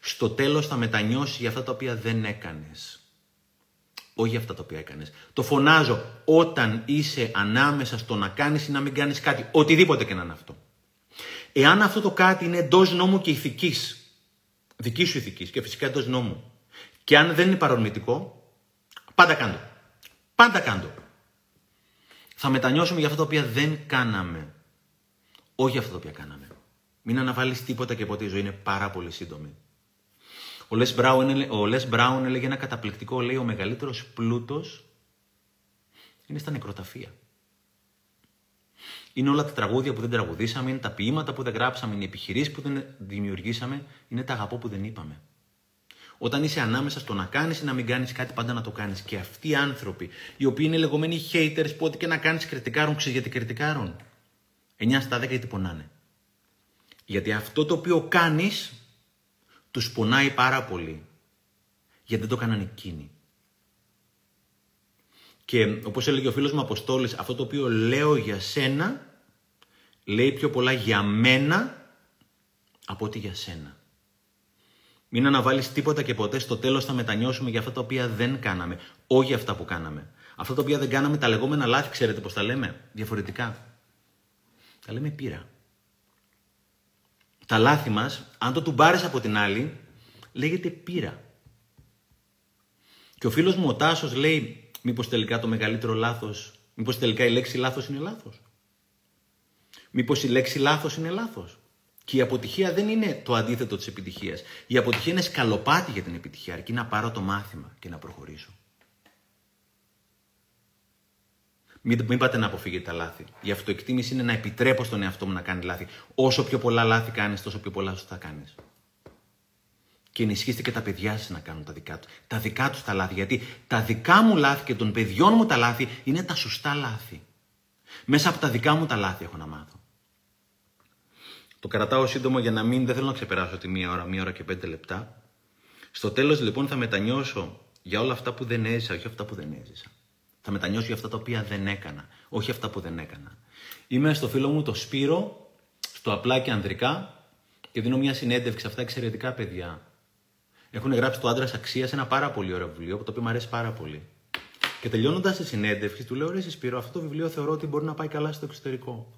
Στο τέλος θα μετανιώσει για αυτά τα οποία δεν έκανες. Όχι για αυτά τα οποία έκανες. Το φωνάζω όταν είσαι ανάμεσα στο να κάνεις ή να μην κάνεις κάτι. Οτιδήποτε και να είναι αυτό. Εάν αυτό το κάτι είναι εντός νόμου και ηθικής, δικής σου ηθικής και φυσικά εντός νόμου, και αν δεν είναι παρορμητικό, πάντα κάντο. Πάντα κάντο. Θα μετανιώσουμε για αυτά τα οποία δεν κάναμε. Όχι για αυτά τα οποία κάναμε. Μην αναβάλεις τίποτα και ποτέ η ζωή είναι πάρα πολύ σύντομη. Ο Λες Μπράουν, ο Λες Μπράουν έλεγε ένα καταπληκτικό, λέει, ο μεγαλύτερος πλούτος είναι στα νεκροταφεία. Είναι όλα τα τραγούδια που δεν τραγουδήσαμε, είναι τα ποίηματα που δεν γράψαμε, είναι οι επιχειρήσεις που δεν δημιουργήσαμε, είναι τα αγαπώ που δεν είπαμε. Όταν είσαι ανάμεσα στο να κάνεις ή να μην κάνεις κάτι, πάντα να το κάνεις. Και αυτοί οι άνθρωποι, οι οποίοι είναι λεγόμενοι haters, που ό,τι και να κάνεις κριτικάρουν, ξέρεις γιατί κριτικάρουν. 9 στα 10 γιατί πονάνε. Γιατί αυτό το οποίο κάνεις τους πονάει πάρα πολύ. Γιατί δεν το έκαναν εκείνοι. Και όπως έλεγε ο φίλος μου Αποστόλης, αυτό το οποίο λέω για σένα, λέει πιο πολλά για μένα από ότι για σένα. Μην αναβάλεις τίποτα και ποτέ, στο τέλος θα μετανιώσουμε για αυτά τα οποία δεν κάναμε, όχι για αυτά που κάναμε. Αυτά τα οποία δεν κάναμε, τα λεγόμενα λάθη, ξέρετε πώς τα λέμε, διαφορετικά. Τα λέμε πείρα τα λάθη μας, αν το του πάρεις από την άλλη, λέγεται πείρα. Και ο φίλος μου ο Τάσος λέει, μήπως τελικά το μεγαλύτερο λάθος, μήπως τελικά η λέξη λάθος είναι λάθος. Μήπως η λέξη λάθος είναι λάθος. Και η αποτυχία δεν είναι το αντίθετο της επιτυχίας. Η αποτυχία είναι σκαλοπάτι για την επιτυχία, αρκεί να πάρω το μάθημα και να προχωρήσω. Μην, μην πάτε να αποφύγετε τα λάθη. Η αυτοεκτίμηση είναι να επιτρέπω στον εαυτό μου να κάνει λάθη. Όσο πιο πολλά λάθη κάνεις, τόσο πιο πολλά σωστά κάνεις. Και ενισχύστε και τα παιδιά σας να κάνουν τα δικά τους. Τα δικά τους τα λάθη. Γιατί τα δικά μου λάθη και των παιδιών μου τα λάθη είναι τα σωστά λάθη. Μέσα από τα δικά μου τα λάθη έχω να μάθω. Το κρατάω σύντομο για να μην, δεν θέλω να ξεπεράσω τη μία ώρα, μία ώρα και πέντε λεπτά. Στο τέλος λοιπόν θα μετανιώσω για όλα αυτά που δεν έζησα, όχι αυτά που δεν έζησα. Θα μετανιώσω για αυτά τα οποία δεν έκανα, όχι αυτά που δεν έκανα. Είμαι στο φίλο μου το Σπύρο, στο απλά και ανδρικά και δίνω μια συνέντευξη σε αυτά εξαιρετικά παιδιά. Έχουν γράψει το άντρα αξία σε ένα πάρα πολύ ωραίο βιβλίο, το οποίο μου αρέσει πάρα πολύ. Και τελειώνοντας τη συνέντευξη, του λέω: Ρε Σπύρο, αυτό το βιβλίο θεωρώ ότι μπορεί να πάει καλά στο εξωτερικό.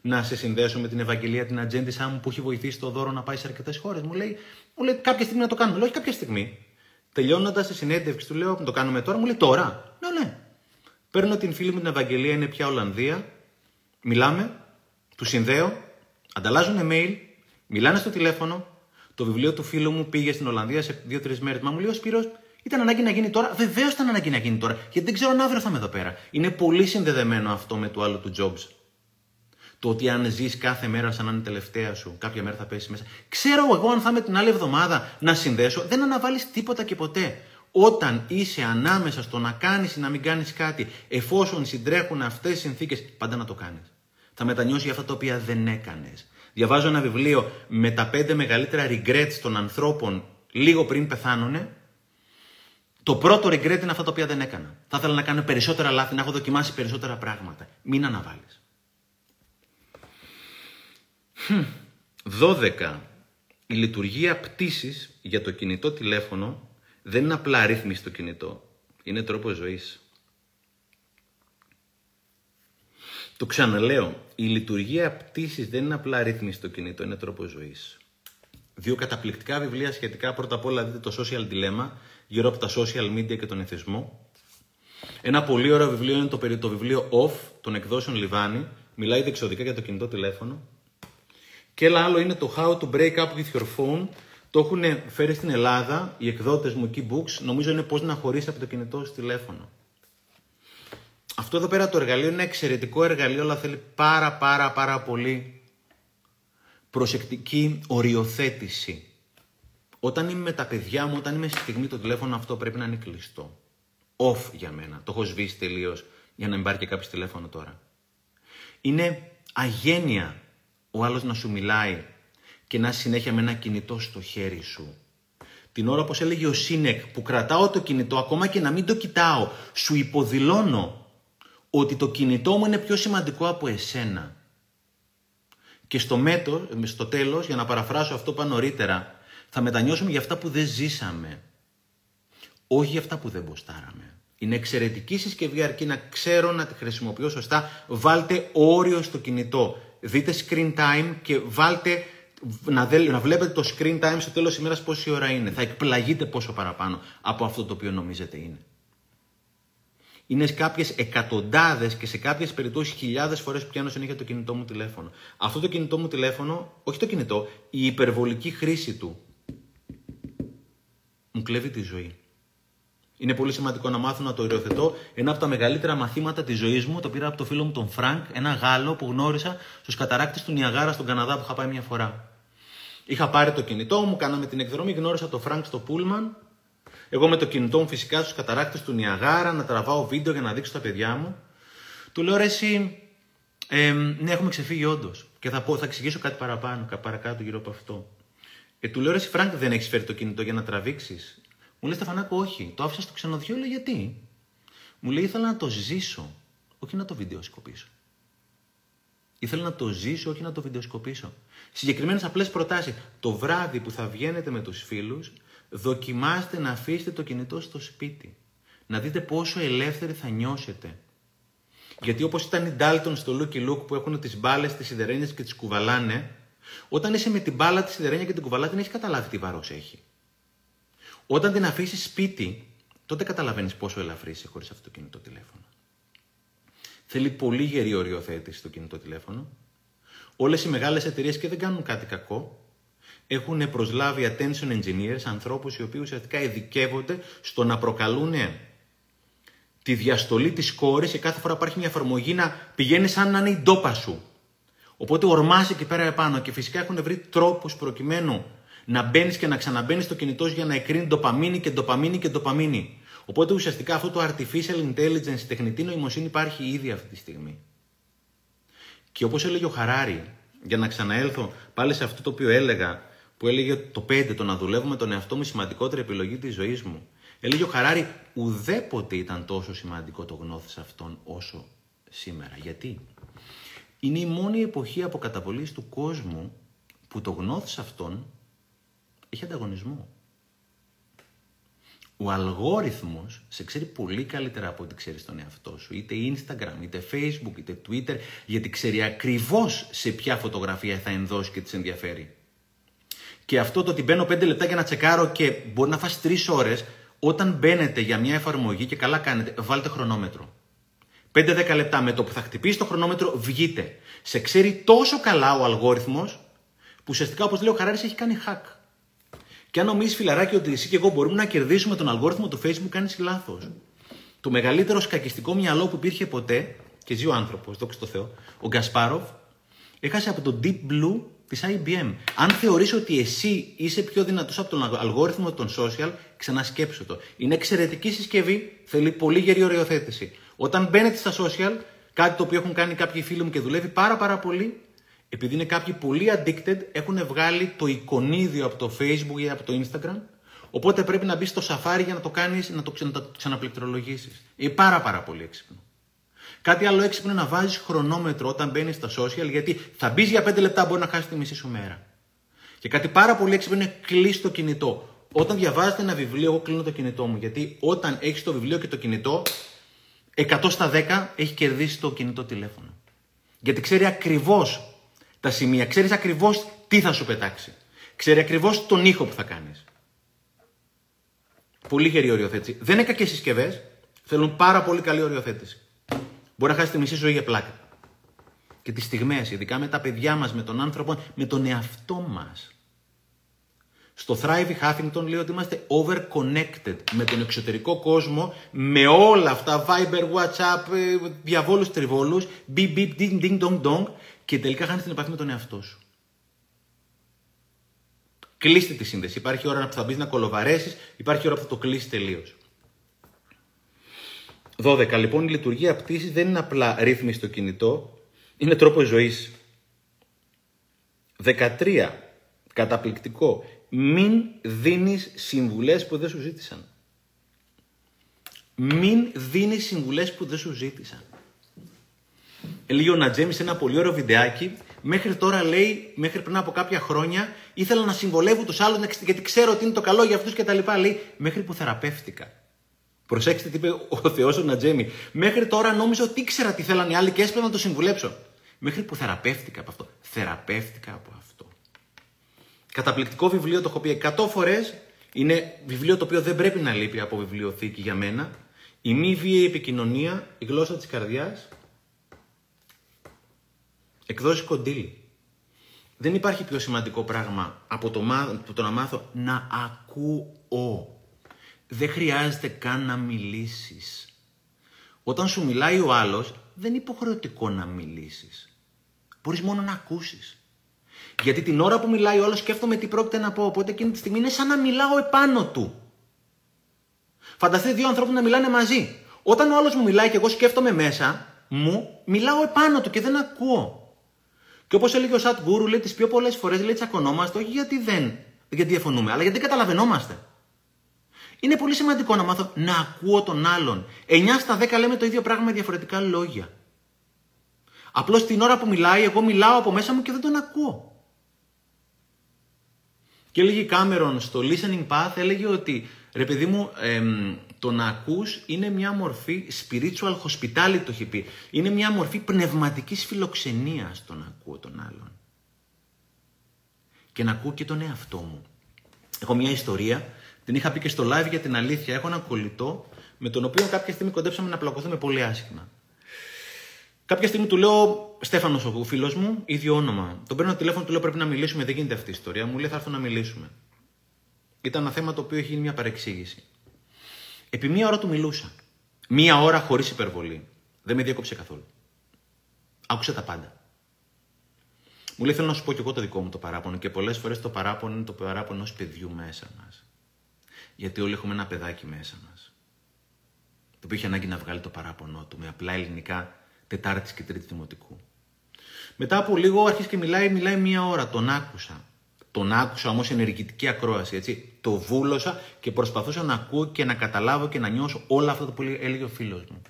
Να σε συνδέσω με την Ευαγγελία, την ατζέντησά μου που έχει βοηθήσει το δώρο να πάει σε αρκετές χώρες. Μου λέει, μου λέει κάποια στιγμή να το κάνουμε. Λέω: Όχι κάποια στιγμή. Τελειώνοντας τη συνέντευξη, του λέω: Το κάνουμε τώρα. Μου λέει: Τώρα. Λέω: Ναι. Παίρνω την φίλη μου την Ευαγγελία, είναι πια Ολλανδία. Μιλάμε, του συνδέω, ανταλλάζουν email, μιλάνε στο τηλέφωνο. Το βιβλίο του φίλου μου πήγε στην Ολλανδία σε δύο-τρεις μέρες. Μα μου λέει ο Σπύρος, ήταν ανάγκη να γίνει τώρα. Βεβαίως ήταν ανάγκη να γίνει τώρα. Γιατί δεν ξέρω αν αύριο θα είμαι εδώ πέρα. Είναι πολύ συνδεδεμένο αυτό με το άλλο του Jobs. Το ότι αν ζεις κάθε μέρα σαν να είναι τελευταία σου, κάποια μέρα θα πέσει μέσα. Ξέρω εγώ αν θα είμαι την άλλη εβδομάδα να συνδέσω, δεν αναβάλεις τίποτα και ποτέ όταν είσαι ανάμεσα στο να κάνεις ή να μην κάνεις κάτι, εφόσον συντρέχουν αυτές οι συνθήκες, πάντα να το κάνεις. Θα μετανιώσει για αυτά τα οποία δεν έκανες. Διαβάζω ένα βιβλίο με τα πέντε μεγαλύτερα regrets των ανθρώπων λίγο πριν πεθάνουνε. Το πρώτο regret είναι αυτά τα οποία δεν έκανα. Θα ήθελα να κάνω περισσότερα λάθη, να έχω δοκιμάσει περισσότερα πράγματα. Μην αναβάλεις. 12. Η λειτουργία πτήσης για το κινητό τηλέφωνο δεν είναι απλά ρύθμιση στο κινητό. Είναι τρόπο ζωής. Το ξαναλέω, η λειτουργία πτήσης δεν είναι απλά ρύθμιση στο κινητό, είναι τρόπο ζωής. Δύο καταπληκτικά βιβλία σχετικά, πρώτα απ' όλα δείτε το Social Dilemma, γύρω από τα social media και τον εθισμό. Ένα πολύ ωραίο βιβλίο είναι το, το βιβλίο Off των εκδόσεων Λιβάνι, μιλάει δεξιωτικά για το κινητό τηλέφωνο. Και ένα άλλο είναι το How to Break Up with Your Phone. Το έχουν φέρει στην Ελλάδα οι εκδότες μου Keybooks. Νομίζω είναι πώς να χωρίσει από το κινητό στο τηλέφωνο. Αυτό εδώ πέρα το εργαλείο είναι ένα εξαιρετικό εργαλείο, αλλά θέλει πάρα πάρα πάρα πολύ προσεκτική οριοθέτηση. Όταν είμαι με τα παιδιά μου, όταν είμαι στη στιγμή το τηλέφωνο αυτό πρέπει να είναι κλειστό. Off για μένα. Το έχω σβήσει τελείως για να μην πάρει και κάποιος τηλέφωνο τώρα. Είναι αγένεια ο άλλος να σου μιλάει και να συνέχεια με ένα κινητό στο χέρι σου. Την ώρα, όπως έλεγε ο Σίνεκ, που κρατάω το κινητό, ακόμα και να μην το κοιτάω, σου υποδηλώνω ότι το κινητό μου είναι πιο σημαντικό από εσένα. Και στο, μέτω, στο τέλος, για να παραφράσω αυτό που είπα νωρίτερα, θα μετανιώσουμε για αυτά που δεν ζήσαμε. Όχι για αυτά που δεν μποστάραμε. Είναι εξαιρετική συσκευή αρκεί να ξέρω να τη χρησιμοποιώ σωστά. Βάλτε όριο στο κινητό. Δείτε screen time και βάλτε να, να βλέπετε το screen time στο τέλος της ημέρας πόση ώρα είναι. Θα εκπλαγείτε πόσο παραπάνω από αυτό το οποίο νομίζετε είναι. Είναι κάποιες εκατοντάδες και σε κάποιες περιπτώσεις χιλιάδες φορές που πιάνω συνέχεια το κινητό μου τηλέφωνο. Αυτό το κινητό μου τηλέφωνο, όχι το κινητό, η υπερβολική χρήση του μου κλέβει τη ζωή. Είναι πολύ σημαντικό να μάθω να το οριοθετώ. Ένα από τα μεγαλύτερα μαθήματα της ζωής μου το πήρα από το φίλο μου τον Φρανκ, ένα Γάλλο που γνώρισα στους καταρράκτες του Νιαγάρα στον Καναδά που είχα πάει μια φορά. Είχα πάρει το κινητό μου, κάναμε την εκδρομή, γνώρισα τον Φρανκ στο πούλμαν. Εγώ με το κινητό μου φυσικά στους καταρράκτες του Νιαγάρα να τραβάω βίντεο για να δείξω τα παιδιά μου. Του λέω ρε, εσύ, ε, ναι, έχουμε ξεφύγει όντως. Και θα, πω, θα εξηγήσω κάτι παραπάνω, παρακάτω γύρω από αυτό. Ε, του λέω ρε, εσύ, Φρανκ, δεν έχεις φέρει το κινητό για να τραβήξεις. Μου λέει Στεφανάκο, όχι. Το άφησα στο ξενοδοχείο, λέει γιατί; Μου λέει ήθελα να το ζήσω, όχι να το βιντεοσκοπήσω. Ήθελα να το ζήσω, όχι να το βιντεοσκοπήσω. Συγκεκριμένες απλές προτάσεις. Το βράδυ που θα βγαίνετε με τους φίλους, δοκιμάστε να αφήσετε το κινητό στο σπίτι. Να δείτε πόσο ελεύθεροι θα νιώσετε. Γιατί όπως ήταν οι Ντάλτον στο Lucky Luke που έχουν τις μπάλες, τις σιδερένιες και τις κουβαλάνε, όταν είσαι με την μπάλα, τη σιδερένια και την κουβαλά, δεν έχεις καταλάβει τι βαρό έχει. Όταν την αφήσεις σπίτι, τότε καταλαβαίνεις πόσο ελαφρύ είσαι χωρίς αυτό το κινητό τηλέφωνο. Θέλει πολύ γερή οριοθέτηση το κινητό τηλέφωνο. Όλες οι μεγάλες εταιρείες και δεν κάνουν κάτι κακό. Έχουν προσλάβει attention engineers, ανθρώπους οι οποίοι ουσιαστικά ειδικεύονται στο να προκαλούν τη διαστολή της κόρης και κάθε φορά υπάρχει μια εφαρμογή να πηγαίνει σαν να είναι η ντόπα σου. Οπότε ορμάσει εκεί πέρα επάνω και φυσικά έχουν βρει τρόπους προκειμένου να μπαίνεις και να ξαναμπαίνεις στο κινητό για να εκρίνει ντοπαμίνη και ντοπαμίνη και ντοπαμίνη. Οπότε ουσιαστικά αυτό το artificial intelligence, η τεχνητή νοημοσύνη υπάρχει ήδη αυτή τη στιγμή. Και όπως έλεγε ο Χαράρη, για να ξαναέλθω πάλι σε αυτό το οποίο έλεγα, που έλεγε το 5, το να δουλεύω με τον εαυτό μου σημαντικότερη επιλογή της ζωής μου. Έλεγε ο Χαράρη, ουδέποτε ήταν τόσο σημαντικό το γνώθι αυτόν όσο σήμερα. Γιατί; Είναι η μόνη εποχή αποκαταβολής του κόσμου που το γνώθι αυτόν έχει ανταγωνισμό. Ο αλγόριθμος σε ξέρει πολύ καλύτερα από ό,τι ξέρεις τον εαυτό σου. Είτε Instagram, είτε Facebook, είτε Twitter, γιατί ξέρει ακριβώς σε ποια φωτογραφία θα ενδώσει και τη ενδιαφέρει. Και αυτό το ότι μπαίνω 5 λεπτά για να τσεκάρω και μπορεί να φας 3 ώρες, όταν μπαίνετε για μια εφαρμογή και καλά κάνετε, βάλτε χρονόμετρο. 5-10 λεπτά με το που θα χτυπήσει το χρονόμετρο, βγείτε. Σε ξέρει τόσο καλά ο αλγόριθμος, που ουσιαστικά όπως λέει ο Χαράρης έχει κάνει hack. Και αν νομίζεις φιλαράκι ότι εσύ και εγώ μπορούμε να κερδίσουμε τον αλγόριθμο του Facebook, κάνεις λάθος. Το μεγαλύτερο σκακιστικό μυαλό που υπήρχε ποτέ, και ζει ο άνθρωπος, δόξα τω Θεώ, ο Γκασπάροφ, έχασε από το Deep Blue της IBM. Αν θεωρείς ότι εσύ είσαι πιο δυνατός από τον αλγόριθμο των social, ξανασκέψω το. Είναι εξαιρετική συσκευή, θέλει πολύ γερή οριοθέτηση. Όταν μπαίνετε στα social, κάτι το οποίο έχουν κάνει κάποιοι φίλοι μου και δουλεύει πάρα πάρα πολύ, επειδή είναι κάποιοι πολύ addicted, έχουν βγάλει το εικονίδιο από το Facebook ή από το Instagram. Οπότε πρέπει να μπεις στο Safari για να το κάνεις, να το, να το ξαναπληκτρολογήσεις. Είναι πάρα πάρα πολύ έξυπνο. Κάτι άλλο έξυπνο είναι να βάζεις χρονόμετρο όταν μπαίνεις στα social, γιατί θα μπεις για 5 λεπτά, μπορεί να χάσεις τη μισή σου μέρα. Και κάτι πάρα πολύ έξυπνο είναι κλείσει το κινητό. Όταν διαβάζετε ένα βιβλίο, εγώ κλείνω το κινητό μου. Γιατί όταν έχεις το βιβλίο και το κινητό, 100 στα 10 έχει κερδίσει το κινητό τηλέφωνο. Γιατί ξέρει ακριβώς τα σημεία. Ξέρεις ακριβώς τι θα σου πετάξει. Ξέρει ακριβώς τον ήχο που θα κάνεις. Πολύ γερή οριοθέτηση. Δεν είναι κακές συσκευές. Θέλουν πάρα πολύ καλή οριοθέτηση. Μπορεί να χάσεις τη μισή ζωή για πλάκα. και τις στιγμές, ειδικά με τα παιδιά μας, με τον άνθρωπο, με τον εαυτό μας. Στο Thrive Huffington λέει ότι είμαστε overconnected με τον εξωτερικό κόσμο, με όλα αυτά, Viber, WhatsApp, ε, διαβόλους, τριβόλους, beep, beep, ding, ding, dong, dong, και τελικά χάνεις την επαφή με τον εαυτό σου. Κλείστε τη σύνδεση. Υπάρχει ώρα που θα μπεις να κολοβαρέσεις, υπάρχει ώρα που θα το κλείσεις τελείως. 12. Λοιπόν, η λειτουργία πτήσης δεν είναι απλά ρύθμιση στο κινητό, είναι τρόπο ζωής. 13. Καταπληκτικό. Μην δίνεις συμβουλές που δεν σου ζήτησαν. Μην δίνεις συμβουλές που δεν σου ζήτησαν. Έλεγε ο Νατζέμι σε ένα πολύ ωραίο βιντεάκι Μέχρι τώρα λέει, μέχρι πριν από κάποια χρόνια, ήθελα να συμβολεύω τους άλλους γιατί ξέρω ότι είναι το καλό για αυτούς και τα λοιπά. Λέει, μέχρι που θεραπεύτηκα. Προσέξτε τι είπε ο Θεός ο Νατζέμι. Μέχρι τώρα νόμιζα ότι ήξερα τι θέλανε οι άλλοι και έσπερα να το συμβουλέψω. Μέχρι που θεραπεύτηκα από αυτό. Θεραπεύτηκα από αυτό. Καταπληκτικό βιβλίο, το έχω πει 100 φορές. Είναι βιβλίο το οποίο δεν πρέπει να λείπει από βιβλιοθήκη για μένα. Η μη βίαιη επικοινωνία, η γλώσσα της καρδιάς Εκδόσεις κοντήλι. Δεν υπάρχει πιο σημαντικό πράγμα από το, το να μάθω να ακούω. Δεν χρειάζεται καν να μιλήσεις. Όταν σου μιλάει ο άλλος, δεν είναι υποχρεωτικό να μιλήσεις. Μπορείς μόνο να ακούσεις. Γιατί την ώρα που μιλάει ο άλλος σκέφτομαι τι πρόκειται να πω, οπότε εκείνη τη στιγμή είναι σαν να μιλάω επάνω του. Φανταστείτε δύο ανθρώπους να μιλάνε μαζί. Όταν ο άλλος μου μιλάει και εγώ σκέφτομαι μέσα μου, μιλάω επάνω του και δεν ακούω. Και όπως έλεγε ο Σατ Γκούρου, λέει τις πιο πολλές φορές λέει τσακωνόμαστε όχι γιατί δεν γιατί διαφωνούμε, αλλά γιατί δεν καταλαβαίνόμαστε. Είναι πολύ σημαντικό να μάθω να ακούω τον άλλον. 9 στα 10 λέμε το ίδιο πράγμα με διαφορετικά λόγια. Απλώς την ώρα που μιλάει, εγώ μιλάω από μέσα μου και δεν τον ακούω. Και έλεγε Κάμερον στο Listening Path, έλεγε ότι ρε παιδί μου, το να ακούς είναι μια μορφή spiritual hospitality το έχει πει. Είναι μια μορφή πνευματικής φιλοξενίας το να ακούω τον άλλον. Και να ακούω και τον εαυτό μου. Έχω μια ιστορία, την είχα πει και στο live για την αλήθεια. Έχω ένα κολλητό με τον οποίο κάποια στιγμή κοντέψαμε να πλακωθούμε πολύ άσχημα. Κάποια στιγμή του λέω Στέφανος, ο φίλος μου, ίδιο όνομα. Τον παίρνω τηλέφωνο, του λέω πρέπει να μιλήσουμε, δεν γίνεται αυτή η ιστορία. Μου λέει θα έρθω να μιλήσουμε. Ήταν ένα θέμα το οποίο έχει γίνει μια παρεξήγηση. Επί μία ώρα του μιλούσα. Μία ώρα χωρίς υπερβολή. Δεν με διέκοψε καθόλου. Άκουσε τα πάντα. Μου λέει: Θέλω να σου πω και εγώ το δικό μου το παράπονο. Και πολλές φορές το παράπονο είναι το παράπονο ενός παιδιού μέσα μας. Γιατί όλοι έχουμε ένα παιδάκι μέσα μας. Το οποίο είχε ανάγκη να βγάλει το παράπονο του με απλά ελληνικά Τετάρτη και Τρίτη Δημοτικού. Μετά από λίγο άρχισε και μιλάει, μιλάει μία ώρα. Τον άκουσα. Τον άκουσα όμως ενεργητική ακρόαση, έτσι. Το βούλωσα και προσπαθούσα να ακούω και να καταλάβω και να νιώσω όλα αυτά που έλεγε ο φίλος μου.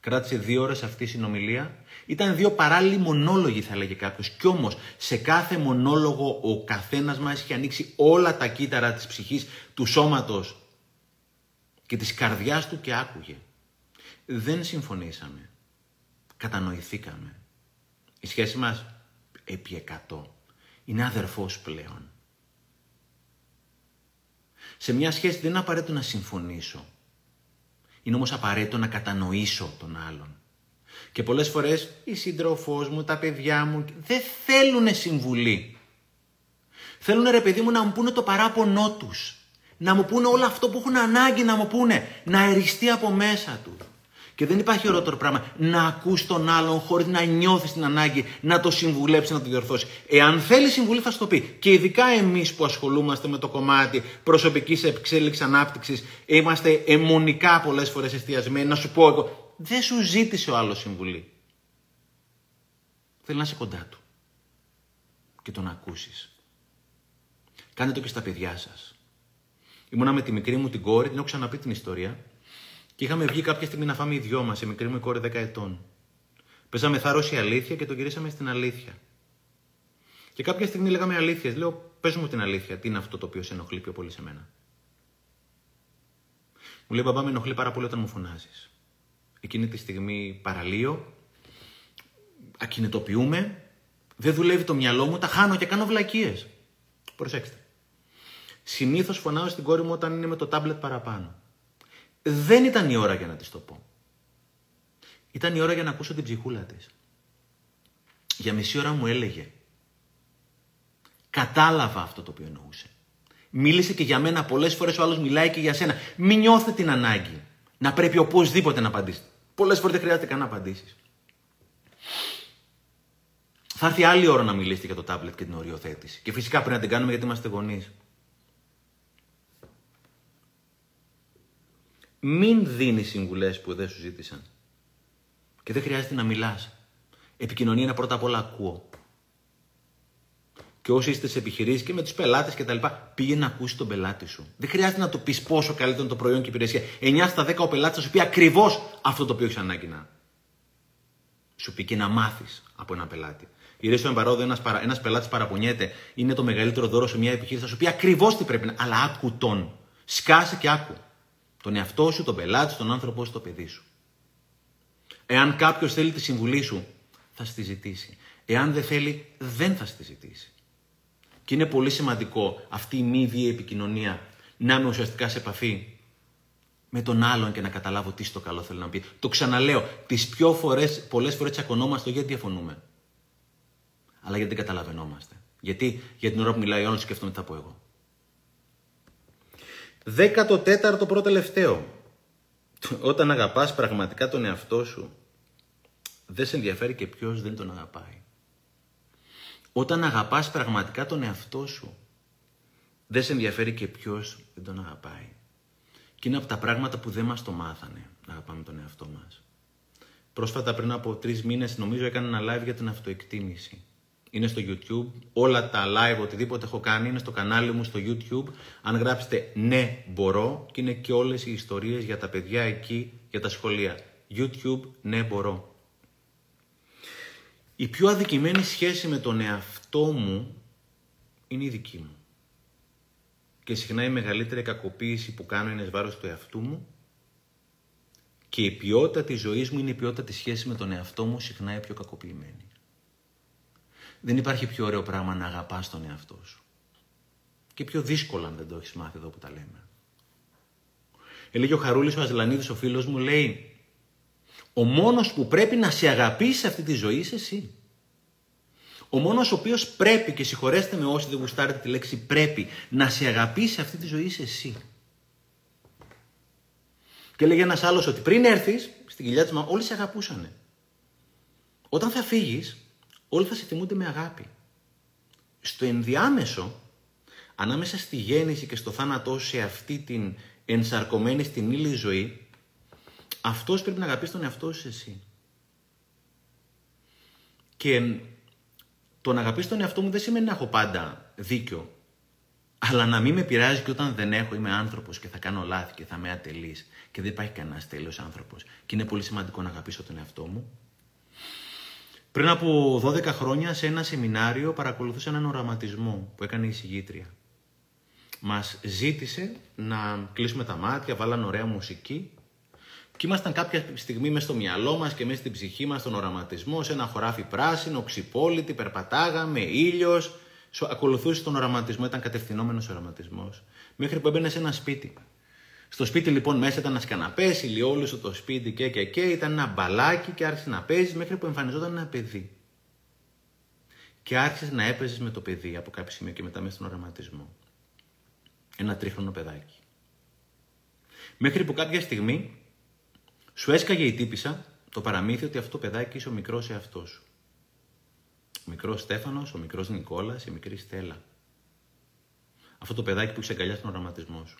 Κράτησε δύο ώρες αυτή η συνομιλία. Ήταν δύο παράλληλοι μονόλογοι, θα έλεγε κάποιος. Κι όμως, σε κάθε μονόλογο ο καθένας μας είχε ανοίξει όλα τα κύτταρα της ψυχής, του σώματος και της καρδιάς του και άκουγε. Δεν συμφωνήσαμε. Κατανοηθήκαμε. Η σχέση μας επί εκατό είναι αδερφός πλέον. Σε μια σχέση δεν είναι απαραίτητο να συμφωνήσω. Είναι όμως απαραίτητο να κατανοήσω τον άλλον. Και πολλές φορές η σύντροφός μου, τα παιδιά μου δεν θέλουν συμβουλή. Θέλουν ρε παιδί μου να μου πούνε το παράπονό τους. Να μου πούνε όλο αυτό που έχουν ανάγκη να μου πούνε. Να εριστεί από μέσα τους. Και δεν υπάρχει ωραιότερο πράγμα να ακούς τον άλλον χωρίς να νιώθεις την ανάγκη να το συμβουλέψεις, να το διορθώσεις. Εάν θέλεις συμβουλή, θα σου το πει. Και ειδικά εμείς που ασχολούμαστε με το κομμάτι προσωπικής εξέλιξης, ανάπτυξης, είμαστε αιμονικά πολλές φορές εστιασμένοι. Να σου πω εγώ, δεν σου ζήτησε ο άλλος συμβουλή. Θέλει να είσαι κοντά του και τον ακούσεις. Κάντε το και στα παιδιά σας. Ήμουνα με τη μικρή μου την κόρη, την έχω ξαναπεί την ιστορία. Και είχαμε βγει κάποια στιγμή να φάμε οι δυο μας, η μικρή μου κόρη 10 ετών. Παίζαμε θάρρος η αλήθεια και τον γυρίσαμε στην αλήθεια. Και κάποια στιγμή λέγαμε αλήθειες. Λέω, πες μου την αλήθεια, τι είναι αυτό το οποίο σε ενοχλεί πιο πολύ σε μένα; Μου λέει, Μπαμπά, με ενοχλεί πάρα πολύ όταν μου φωνάζεις. Εκείνη τη στιγμή παραλύω, ακινητοποιούμε, δεν δουλεύει το μυαλό μου, τα χάνω και κάνω βλακίες. Προσέξτε. Συνήθως φωνάω στην κόρη μου όταν είναι με το τάμπλετ παραπάνω. Δεν ήταν η ώρα για να της το πω. Ήταν η ώρα για να ακούσω την ψυχούλα της. Για μισή ώρα μου έλεγε. Κατάλαβα αυτό το οποίο εννοούσε. Μίλησε και για μένα πολλές φορές ο άλλος μιλάει και για σένα. Μην νιώθετε την ανάγκη να πρέπει οπωσδήποτε να απαντήσετε. Πολλές φορές δεν χρειάζεται καν να απαντήσεις. Θα έρθει άλλη ώρα να μιλήσετε για το τάμπλετ και την οριοθέτηση. Και φυσικά πρέπει να την κάνουμε γιατί είμαστε γονείς. Μην δίνει συμβουλές που δεν σου ζήτησαν. Και δεν χρειάζεται να μιλάς. Επικοινωνία είναι πρώτα απ' όλα ακούω. Και όσοι είστε σε επιχειρήσεις και με τους πελάτες κτλ., πήγαινε να ακούσεις τον πελάτη σου. Δεν χρειάζεται να του πεις πόσο καλύτερο είναι το προϊόν και η υπηρεσία. 9 στα 10 ο πελάτης θα σου πει ακριβώς αυτό το οποίο έχεις ανάγκη να σου πει και να μάθεις από ένα πελάτη. Η Ρέσο Εμπαρόδο, ένας ένας πελάτης παραπονιέται, είναι το μεγαλύτερο δώρο σε μια επιχείρηση. Θα σου πει ακριβώς τι πρέπει να. Αλλά άκου τον. Σκάσε και άκου. Τον εαυτό σου, τον πελάτη σου, τον άνθρωπό σου, το παιδί σου. Εάν κάποιος θέλει τη συμβουλή σου, θα στη ζητήσει. Εάν δεν θέλει, δεν θα στη ζητήσει. Και είναι πολύ σημαντικό αυτή η μη βίαιη επικοινωνία να είμαι ουσιαστικά σε επαφή με τον άλλον και να καταλάβω τι στο καλό θέλει να πει. Το ξαναλέω, τις πιο φορές, πολλές φορές τσακωνόμαστε γιατί διαφωνούμε. Αλλά γιατί δεν καταλαβαίνόμαστε. Γιατί για την ώρα που μιλάει ο άλλος σκέφτομαι τι θα πω εγώ. Δέκατο τέταρτο πρώτο τελευταίο. Όταν αγαπάς πραγματικά τον εαυτό σου, δεν σε ενδιαφέρει και ποιος δεν τον αγαπάει. Όταν αγαπάς πραγματικά τον εαυτό σου, δεν σε ενδιαφέρει και ποιος δεν τον αγαπάει. Και είναι από τα πράγματα που δεν μας το μάθανε να αγαπάμε τον εαυτό μας. Πρόσφατα πριν από τρεις μήνες νομίζω έκανα ένα live για την αυτοεκτίμηση. Είναι στο YouTube. Όλα τα live, οτιδήποτε έχω κάνει είναι στο κανάλι μου στο YouTube. Αν γράψετε ναι μπορώ και είναι και όλες οι ιστορίες για τα παιδιά εκεί, για τα σχολεία. YouTube ναι μπορώ. Η πιο αδικημένη σχέση με τον εαυτό μου είναι η δική μου. Και συχνά η μεγαλύτερη κακοποίηση που κάνω είναι βάρος του εαυτού μου και η ποιότητα της ζωής μου είναι η ποιότητα της σχέσης με τον εαυτό μου συχνά η πιο κακοποιημένη. Δεν υπάρχει πιο ωραίο πράγμα να αγαπάς τον εαυτό σου. Και πιο δύσκολο αν δεν το έχεις μάθει εδώ που τα λέμε. Έλεγε ο Χαρούλης ο Αζλανίδης, ο φίλος μου, λέει «Ο μόνος που πρέπει να σε αγαπήσει αυτή τη ζωή είσαι εσύ». Ο μόνος ο οποίος πρέπει, και συγχωρέστε με όσοι δεν γουστάρετε τη λέξη πρέπει, να σε αγαπήσει αυτή τη ζωή είσαι εσύ. Και λέγει ένας άλλος ότι πριν έρθεις στην κοιλιά της μαμά, όλοι σε αγαπούσανε. Όταν θα φύγεις, όλοι θα σε θυμούνται με αγάπη. Στο ενδιάμεσο, ανάμεσα στη γέννηση και στο θάνατό σε αυτή την ενσαρκωμένη στην ύλη ζωή, αυτός πρέπει να αγαπήσει τον εαυτό σου εσύ. Και το να αγαπήσω τον εαυτό μου δεν σημαίνει να έχω πάντα δίκιο. Αλλά να μην με πειράζει και όταν δεν έχω, είμαι άνθρωπος και θα κάνω λάθη και θα είμαι ατελή. Και δεν υπάρχει κανένας τέλειος άνθρωπος. Και είναι πολύ σημαντικό να αγαπήσω τον εαυτό μου. Πριν από 12 χρόνια, σε ένα σεμινάριο, παρακολουθούσα έναν οραματισμό που έκανε η συγγήτρια. Μας ζήτησε να κλείσουμε τα μάτια, βάλαν ωραία μουσική και ήμασταν κάποια στιγμή μέσα στο μυαλό μας και μέσα στην ψυχή μας, στον οραματισμό, σε ένα χωράφι πράσινο, ξυπόλυτη, περπατάγαμε, ήλιος. Ακολουθούσε τον οραματισμό, ήταν κατευθυνόμενος οραματισμός. Μέχρι που έμπαινε σε ένα σπίτι. Στο σπίτι λοιπόν μέσα ήταν ένας καναπές, ηλιόλουσο το σπίτι και και και, ήταν ένα μπαλάκι και άρχισε να παίζει μέχρι που εμφανιζόταν ένα παιδί. Και άρχισε να έπαιζες με το παιδί από κάποιο σημείο και μετά μέσα στον οραματισμό. Ένα τρίχρονο παιδάκι. Μέχρι που κάποια στιγμή σου έσκαγε η τύπησα το παραμύθι ότι αυτό το παιδάκι είσαι ο μικρός εαυτός σου. Ο μικρός Στέφανος, ο μικρός Νικόλας, η μικρή Στέλλα. Αυτό το παιδάκι που είσαι αγκαλιάς στον οραματισμό σου.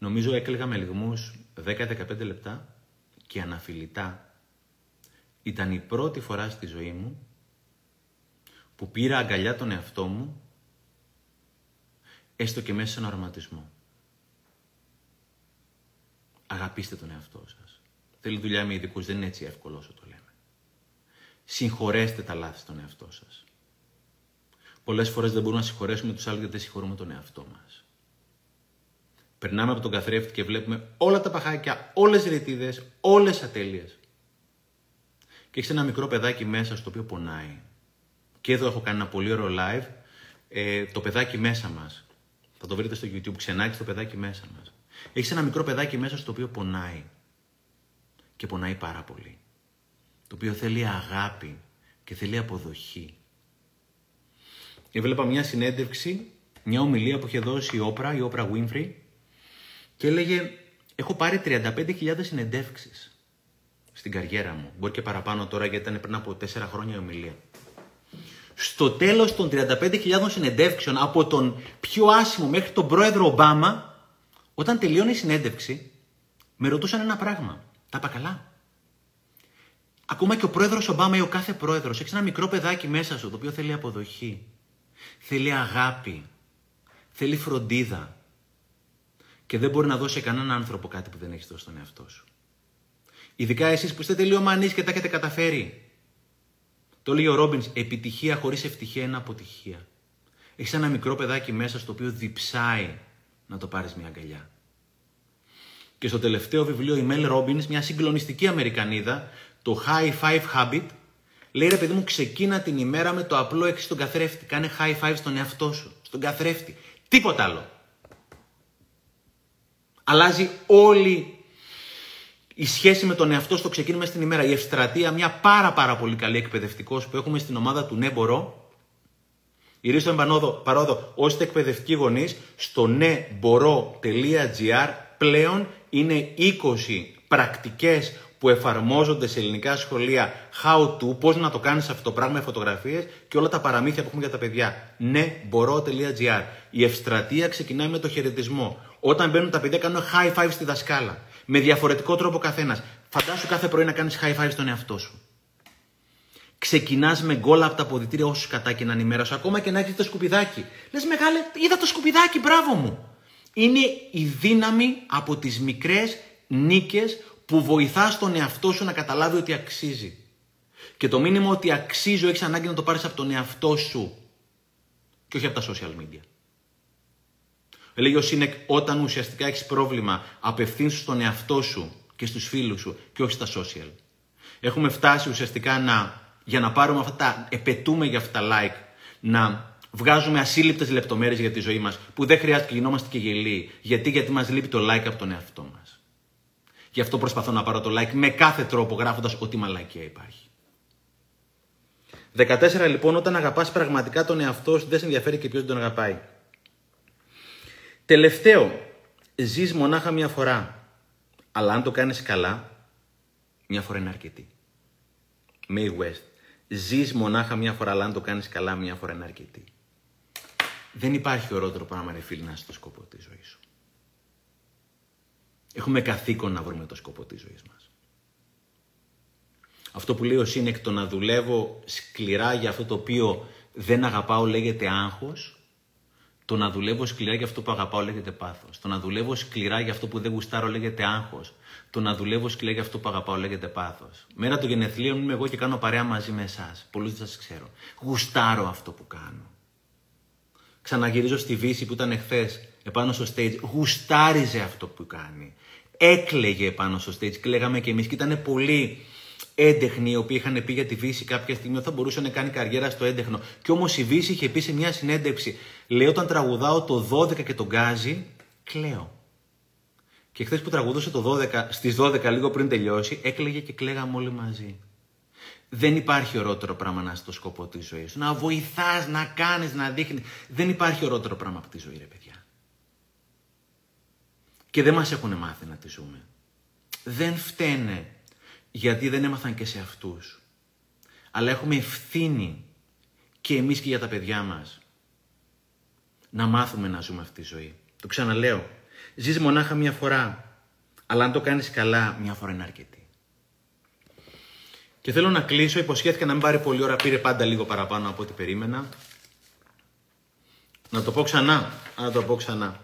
Νομίζω έκλαιγα με λιγμούς 10-15 λεπτά και αναφιλητά. Ήταν η πρώτη φορά στη ζωή μου που πήρα αγκαλιά τον εαυτό μου έστω και μέσα σε ένα οραματισμό. Αγαπήστε τον εαυτό σας. Θέλει δουλειά με ειδικούς, δεν είναι έτσι εύκολο όσο το λέμε. Συγχωρέστε τα λάθη στον εαυτό σας. Πολλές φορές δεν μπορούμε να συγχωρέσουμε τους άλλους γιατί δεν συγχωρούμε τον εαυτό μας. Περνάμε από τον καθρέφτη και βλέπουμε όλα τα παχάκια, όλες τις ρητίδες, όλες τις ατέλειες. Και έχεις ένα μικρό παιδάκι μέσα στο οποίο πονάει. Και εδώ έχω κάνει ένα πολύ ωραίο live. Ε, το παιδάκι μέσα μας. Θα το βρείτε στο YouTube. Ξενάκι το παιδάκι μέσα μας. Έχεις ένα μικρό παιδάκι μέσα στο οποίο πονάει. Και πονάει πάρα πολύ. Το οποίο θέλει αγάπη και θέλει αποδοχή. Έβλεπα μια συνέντευξη, μια ομιλία που είχε δώσει η Όπρα, η Όπρα Winfrey και έλεγε έχω πάρει 35.000 συνεντεύξεις στην καριέρα μου. Μπορεί και παραπάνω τώρα γιατί ήταν πριν από 4 χρόνια η ομιλία. Στο τέλος των 35.000 συνεντεύξεων από τον πιο άσημο μέχρι τον πρόεδρο Ομπάμα όταν τελειώνει η συνέντευξη με ρωτούσαν ένα πράγμα. Τα είπα καλά. Ακόμα και ο πρόεδρος Ομπάμα ή ο κάθε πρόεδρος έχεις ένα μικρό παιδάκι μέσα σου το οποίο θέλει αποδοχή. Θέλει αγάπη. Θέλει φροντίδα. Και δεν μπορεί να δώσει σε κανέναν άνθρωπο κάτι που δεν έχει δώσει στον εαυτό σου. Ειδικά εσείς που είστε τελειομανείς και τα έχετε καταφέρει. Το λέει ο Ρόμπινς, επιτυχία χωρίς ευτυχία είναι αποτυχία. Έχεις ένα μικρό παιδάκι μέσα στο οποίο διψάει να το πάρεις μια αγκαλιά. Και στο τελευταίο βιβλίο η Μέλ Robbins, μια συγκλονιστική Αμερικανίδα, το High Five Habit, λέει ρε παιδί μου ξεκίνα την ημέρα με το απλό έξι στον καθρέφτη. Κάνε high five στον εαυτό σου, στον καθρέφτη. Τίποτα άλλο. Αλλάζει όλη η σχέση με τον εαυτό στο ξεκίνημα στην ημέρα. Η ευστρατεία, μια πάρα πάρα πολύ καλή εκπαιδευτικός που έχουμε στην ομάδα του Ναι Μπορώ. Η Ρίστο Παρόδο, ώστε εκπαιδευτικοί γονείς, στο ναι πλέον είναι 20 πρακτικές που εφαρμόζονται σε ελληνικά σχολεία how to, πώς να το κάνεις αυτό το πράγμα με φωτογραφίες και όλα τα παραμύθια που έχουμε για τα παιδιά. Ναι, μπορώ.gr. Η ευστρατεία ξεκινάει με το χαιρετισμό. Όταν μπαίνουν τα παιδιά κάνουν high five στη δασκάλα. Με διαφορετικό τρόπο καθένας. Φαντάσου κάθε πρωί να κάνεις high five στον εαυτό σου. Ξεκινάς με γκολ από τα αποδητήρια όσο κατά και να ημέρα σου, ακόμα και να έχεις το σκουπιδάκι. Λες μεγάλε, είδα το σκουπιδάκι, μπράβο μου. Είναι η δύναμη από τις μικρές νίκες που βοηθάς τον εαυτό σου να καταλάβει ότι αξίζει. Και το μήνυμα ότι αξίζω έχεις ανάγκη να το πάρεις από τον εαυτό σου και όχι από τα social media. Έλεγε ο Σίνεκ, όταν ουσιαστικά έχεις πρόβλημα, απευθύνσου στον εαυτό σου και στους φίλους σου και όχι στα social. Έχουμε φτάσει ουσιαστικά να, για να πάρουμε αυτά τα, επαιτούμε για αυτά τα like, να Βγάζουμε ασύλληπτες λεπτομέρειες για τη ζωή μας που δεν χρειάζεται και γινόμαστε και γελοί. Γιατί, γιατί μας λείπει το like από τον εαυτό μας. Γι' αυτό προσπαθώ να πάρω το like με κάθε τρόπο γράφοντας ό,τι μαλακία υπάρχει. 14 λοιπόν, όταν αγαπάς πραγματικά τον εαυτό σου, δεν σε ενδιαφέρει και ποιος τον αγαπάει. Τελευταίο, ζεις μονάχα μια φορά. Αλλά αν το κάνεις καλά, μια φορά είναι αρκετή. May West. Ζεις μονάχα μια φορά, αλλά αν το κάνεις καλά, μια φορά είναι αρκετή. Δεν υπάρχει ορότερο πράγμα, ρε φίλοι, να είσαι το σκοπό της ζωής σου. Έχουμε καθήκον να βρούμε το σκοπό της ζωής μας. Αυτό που λέει ο Σίνεκ, το να δουλεύω σκληρά για αυτό το οποίο δεν αγαπάω λέγεται άγχος. Το να δουλεύω σκληρά για αυτό που αγαπάω λέγεται πάθος. Το να δουλεύω σκληρά για αυτό που δεν γουστάρω λέγεται άγχος. Το να δουλεύω σκληρά για αυτό που αγαπάω λέγεται πάθος. Μέρα του γενεθλίων είμαι εγώ και κάνω παρέα μαζί με εσάς. Πολλούς δεν σας ξέρω. Γουστάρω αυτό που κάνω. Ξαναγυρίζω στη Βύση που ήταν εχθές επάνω στο stage. Γουστάριζε αυτό που κάνει. Έκλεγε επάνω στο stage και λέγαμε και εμείς. Και ήταν πολύ έντεχνοι οι οποίοι είχαν πει για τη Βύση κάποια στιγμή ότι θα μπορούσε να κάνει καριέρα στο έντεχνο. Και όμως η Βύση είχε πει σε μια συνέντευξη, λέει όταν τραγουδάω το 12 και τον γκάζι, κλαίω. Και χθες που τραγουδούσε το 12, στις 12 λίγο πριν τελειώσει, έκλαιγε και κλαίγαμε όλοι μαζί. Δεν υπάρχει ορότερο πράγμα να είσαι το σκοπό της ζωής σου. Να βοηθάς, να κάνεις, να δείχνεις. Δεν υπάρχει ορότερο πράγμα από τη ζωή, ρε παιδιά. Και δεν μας έχουν μάθει να τη ζούμε. Δεν φταίνε γιατί δεν έμαθαν και σε αυτούς. Αλλά έχουμε ευθύνη και εμείς και για τα παιδιά μας να μάθουμε να ζούμε αυτή τη ζωή. Το ξαναλέω. Ζεις μονάχα μια φορά. Αλλά αν το κάνεις καλά, μια φορά είναι αρκετή. Και θέλω να κλείσω, υποσχέθηκα να μην πάρει πολλή ώρα, πήρε πάντα λίγο παραπάνω από ό,τι περίμενα. Να το πω ξανά, να το πω ξανά.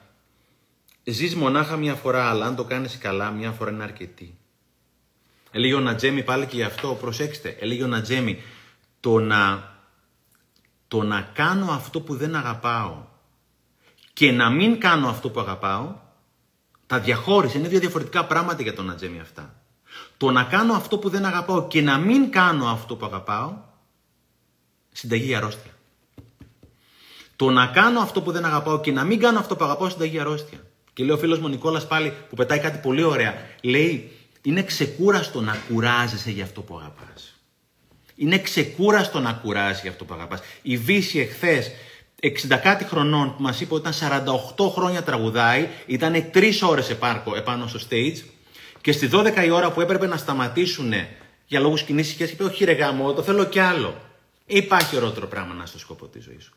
Ζεις μονάχα μια φορά, αλλά αν το κάνεις καλά, μια φορά είναι αρκετή. Έλεγε ο Νατζέμι πάλι και γι' αυτό, προσέξτε, έλεγε ο Νατζέμι, το να, το να κάνω αυτό που δεν αγαπάω και να μην κάνω αυτό που αγαπάω, τα διαχώρισε, είναι δύο διαφορετικά πράγματα για τον Νατζέμι αυτά. Το να κάνω αυτό που δεν αγαπάω και να μην κάνω αυτό που αγαπάω, συνταγή για αρρώστια. Το να κάνω αυτό που δεν αγαπάω και να μην κάνω αυτό που αγαπάω, συνταγή για αρρώστια. Και λέει ο φίλος μου Νικόλας πάλι που πετάει κάτι πολύ ωραία. Λέει, είναι ξεκούραστο να κουράζεσαι για αυτό που αγαπάς. Είναι ξεκούραστο να κουράσει αυτό που αγαπάς. Η Βύση εχθές 60 κάτι χρονών που μας είπε ότι ήταν 48 χρόνια τραγουδάει, ήταν 3 ώρες επάνω στο stage και στις 12 η ώρα που έπρεπε να σταματήσουν για λόγους κοινή σχέσης, είπε: Όχι, ρε γάμο, το θέλω κι άλλο. Υπάρχει ωραίο πράγμα να στο σκοπό της ζωής σου.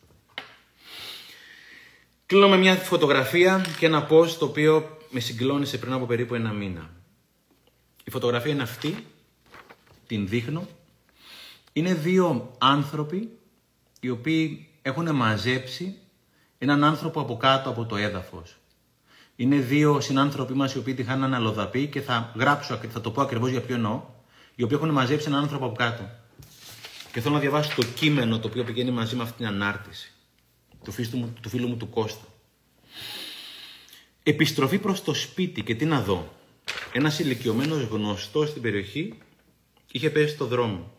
Κλείνω με μια φωτογραφία και ένα post το οποίο με συγκλώνησε πριν από περίπου ένα μήνα. Η φωτογραφία είναι αυτή, την δείχνω. Είναι δύο άνθρωποι οι οποίοι έχουν μαζέψει έναν άνθρωπο από κάτω από το έδαφος. Είναι δύο συνάνθρωποι μας οι οποίοι τη χάνουν αλλοδαπή και θα γράψω, θα το πω ακριβώς για ποιο εννοώ, οι οποίοι έχουν μαζέψει έναν άνθρωπο από κάτω. Και θέλω να διαβάσω το κείμενο το οποίο πηγαίνει μαζί με αυτή την ανάρτηση του φίλου μου του, φίλου μου, του Κώστα. Επιστροφή προς το σπίτι και τι να δω. Ένας ηλικιωμένος γνωστός στην περιοχή είχε πέσει στο δρόμο.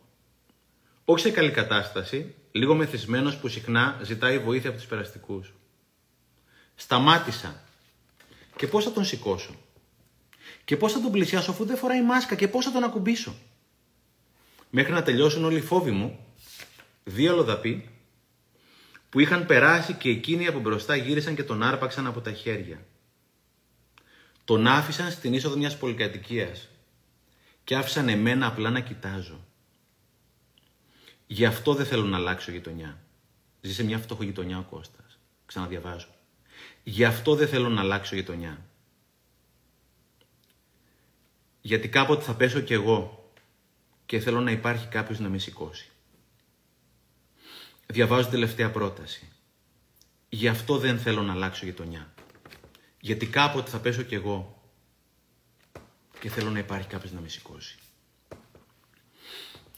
Όχι σε καλή κατάσταση, λίγο μεθυσμένος που συχνά ζητάει βοήθεια από τους περαστικούς. Σταμάτησα. Και πώς θα τον σηκώσω; Και πώς θα τον πλησιάσω αφού δεν φοράει μάσκα και πώς θα τον ακουμπήσω; Μέχρι να τελειώσουν όλοι οι φόβοι μου, δύο λοδαποί που είχαν περάσει και εκείνοι από μπροστά γύρισαν και τον άρπαξαν από τα χέρια. Τον άφησαν στην είσοδο μιας πολυκατοικίας και άφησαν εμένα απλά να κοιτάζω. Γι' αυτό δεν θέλω να αλλάξω γειτονιά. Ζει σε μια φτωχή γειτονιά ο Κώστας. Ξαναδιαβάζω. Γι' αυτό δεν θέλω να αλλάξω γειτονιά. Γιατί κάποτε θα πέσω κι εγώ και θέλω να υπάρχει κάποιος να με σηκώσει. Διαβάζω τελευταία πρόταση. Γι' αυτό δεν θέλω να αλλάξω γειτονιά. Γιατί κάποτε θα πέσω κι εγώ και θέλω να υπάρχει κάποιος να με σηκώσει.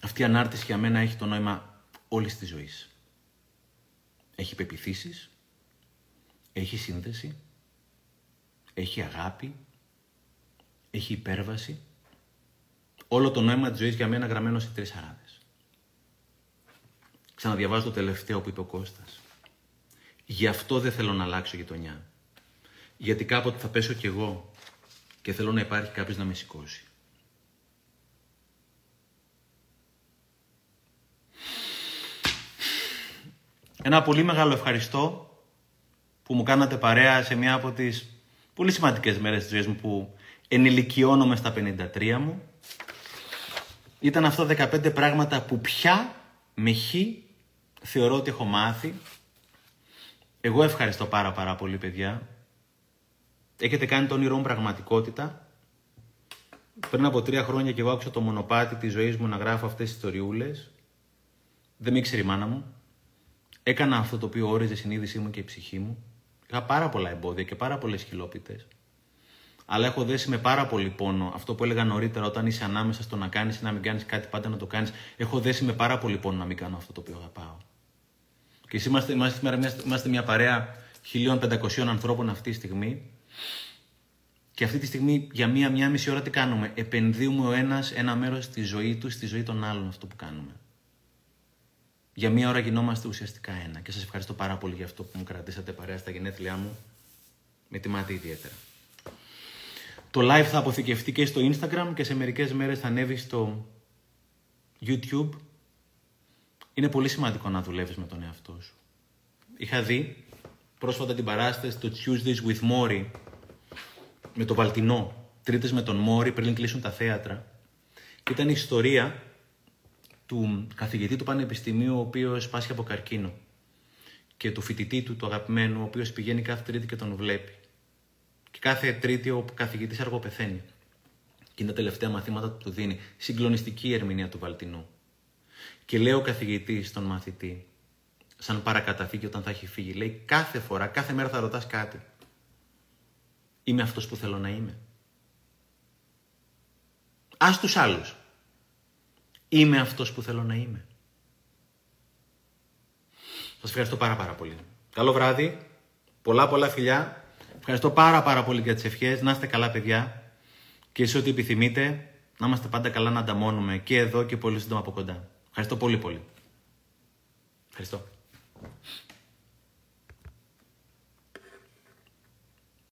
Αυτή η ανάρτηση για μένα έχει το νόημα όλης της ζωής. Έχει πεπιθήσεις, έχει σύνδεση, έχει αγάπη, έχει υπέρβαση. Όλο το νόημα της ζωής για μένα γραμμένο σε τρεις αράδες. Ξαναδιαβάζω το τελευταίο που είπε ο Κώστας. Γι' αυτό δεν θέλω να αλλάξω γειτονιά. Γιατί κάποτε θα πέσω κι εγώ και θέλω να υπάρχει κάποιος να με σηκώσει. Ένα πολύ μεγάλο ευχαριστώ που μου κάνατε παρέα σε μια από τις πολύ σημαντικές μέρες της ζωής μου που ενηλικιώνομαι στα 53 μου. Ήταν αυτό 15 πράγματα που πια με χ θεωρώ ότι έχω μάθει. Εγώ ευχαριστώ πάρα πάρα πολύ παιδιά. Έχετε κάνει το όνειρό μου πραγματικότητα. Πριν από τρία χρόνια και εγώ άκουσα το μονοπάτι της ζωής μου να γράφω αυτές τις ιστοριούλες. Δεν με ήξερε η μάνα μου. Έκανα αυτό το οποίο όριζε η συνείδησή μου και η ψυχή μου. Είχα πάρα πολλά εμπόδια και πάρα πολλές χιλόπιτες. Αλλά έχω δέσει με πάρα πολύ πόνο αυτό που έλεγα νωρίτερα, όταν είσαι ανάμεσα στο να κάνεις ή να μην κάνεις κάτι, πάντα να το κάνεις. Έχω δέσει με πάρα πολύ πόνο να μην κάνω αυτό το οποίο αγαπάω. Και εσύ είμαστε, είμαστε, είμαστε μια παρέα 1500 ανθρώπων αυτή τη στιγμή. Και αυτή τη στιγμή για μία, μία μισή ώρα τι κάνουμε; Επενδύουμε ο ένας ένα μέρος στη ζωή του, στη ζωή των άλλων αυτό που κάνουμε. Για μία ώρα γινόμαστε ουσιαστικά ένα. Και σας ευχαριστώ πάρα πολύ για αυτό που μου κρατήσατε παρέα στα γενέθλιά μου. Με τιμάτε ιδιαίτερα. Το live θα αποθηκευτεί και στο Instagram και σε μερικές μέρες θα ανέβει στο YouTube. Είναι πολύ σημαντικό να δουλεύεις με τον εαυτό σου. Είχα δει πρόσφατα την παράσταση το Tuesdays with Mori με το Βαλτινό. Τρίτες με τον Μόρι πριν κλείσουν τα θέατρα. Και ήταν η ιστορία του καθηγητή του Πανεπιστημίου, ο οποίος πάσχει από καρκίνο. Και του φοιτητή του, του αγαπημένου, ο οποίος πηγαίνει κάθε Τρίτη και τον βλέπει. Και κάθε Τρίτη ο καθηγητής αργοπεθαίνει. Και είναι τα τελευταία μαθήματα που του δίνει. Συγκλονιστική ερμηνεία του Βαλτινού. Και λέει ο καθηγητής στον μαθητή, σαν παρακαταθήκη όταν θα έχει φύγει, λέει κάθε φορά, κάθε μέρα θα ρωτάς κάτι. Είμαι αυτός που θέλω να είμαι. Α τους άλλους. Είμαι αυτός που θέλω να είμαι. Σας ευχαριστώ πάρα πάρα πολύ. Καλό βράδυ. Πολλά πολλά φιλιά. Ευχαριστώ πάρα πάρα πολύ για τις ευχές. Να είστε καλά παιδιά. Και σε ό,τι επιθυμείτε, να είμαστε πάντα καλά να ανταμώνουμε και εδώ και πολύ σύντομα από κοντά. Ευχαριστώ πολύ πολύ. Ευχαριστώ.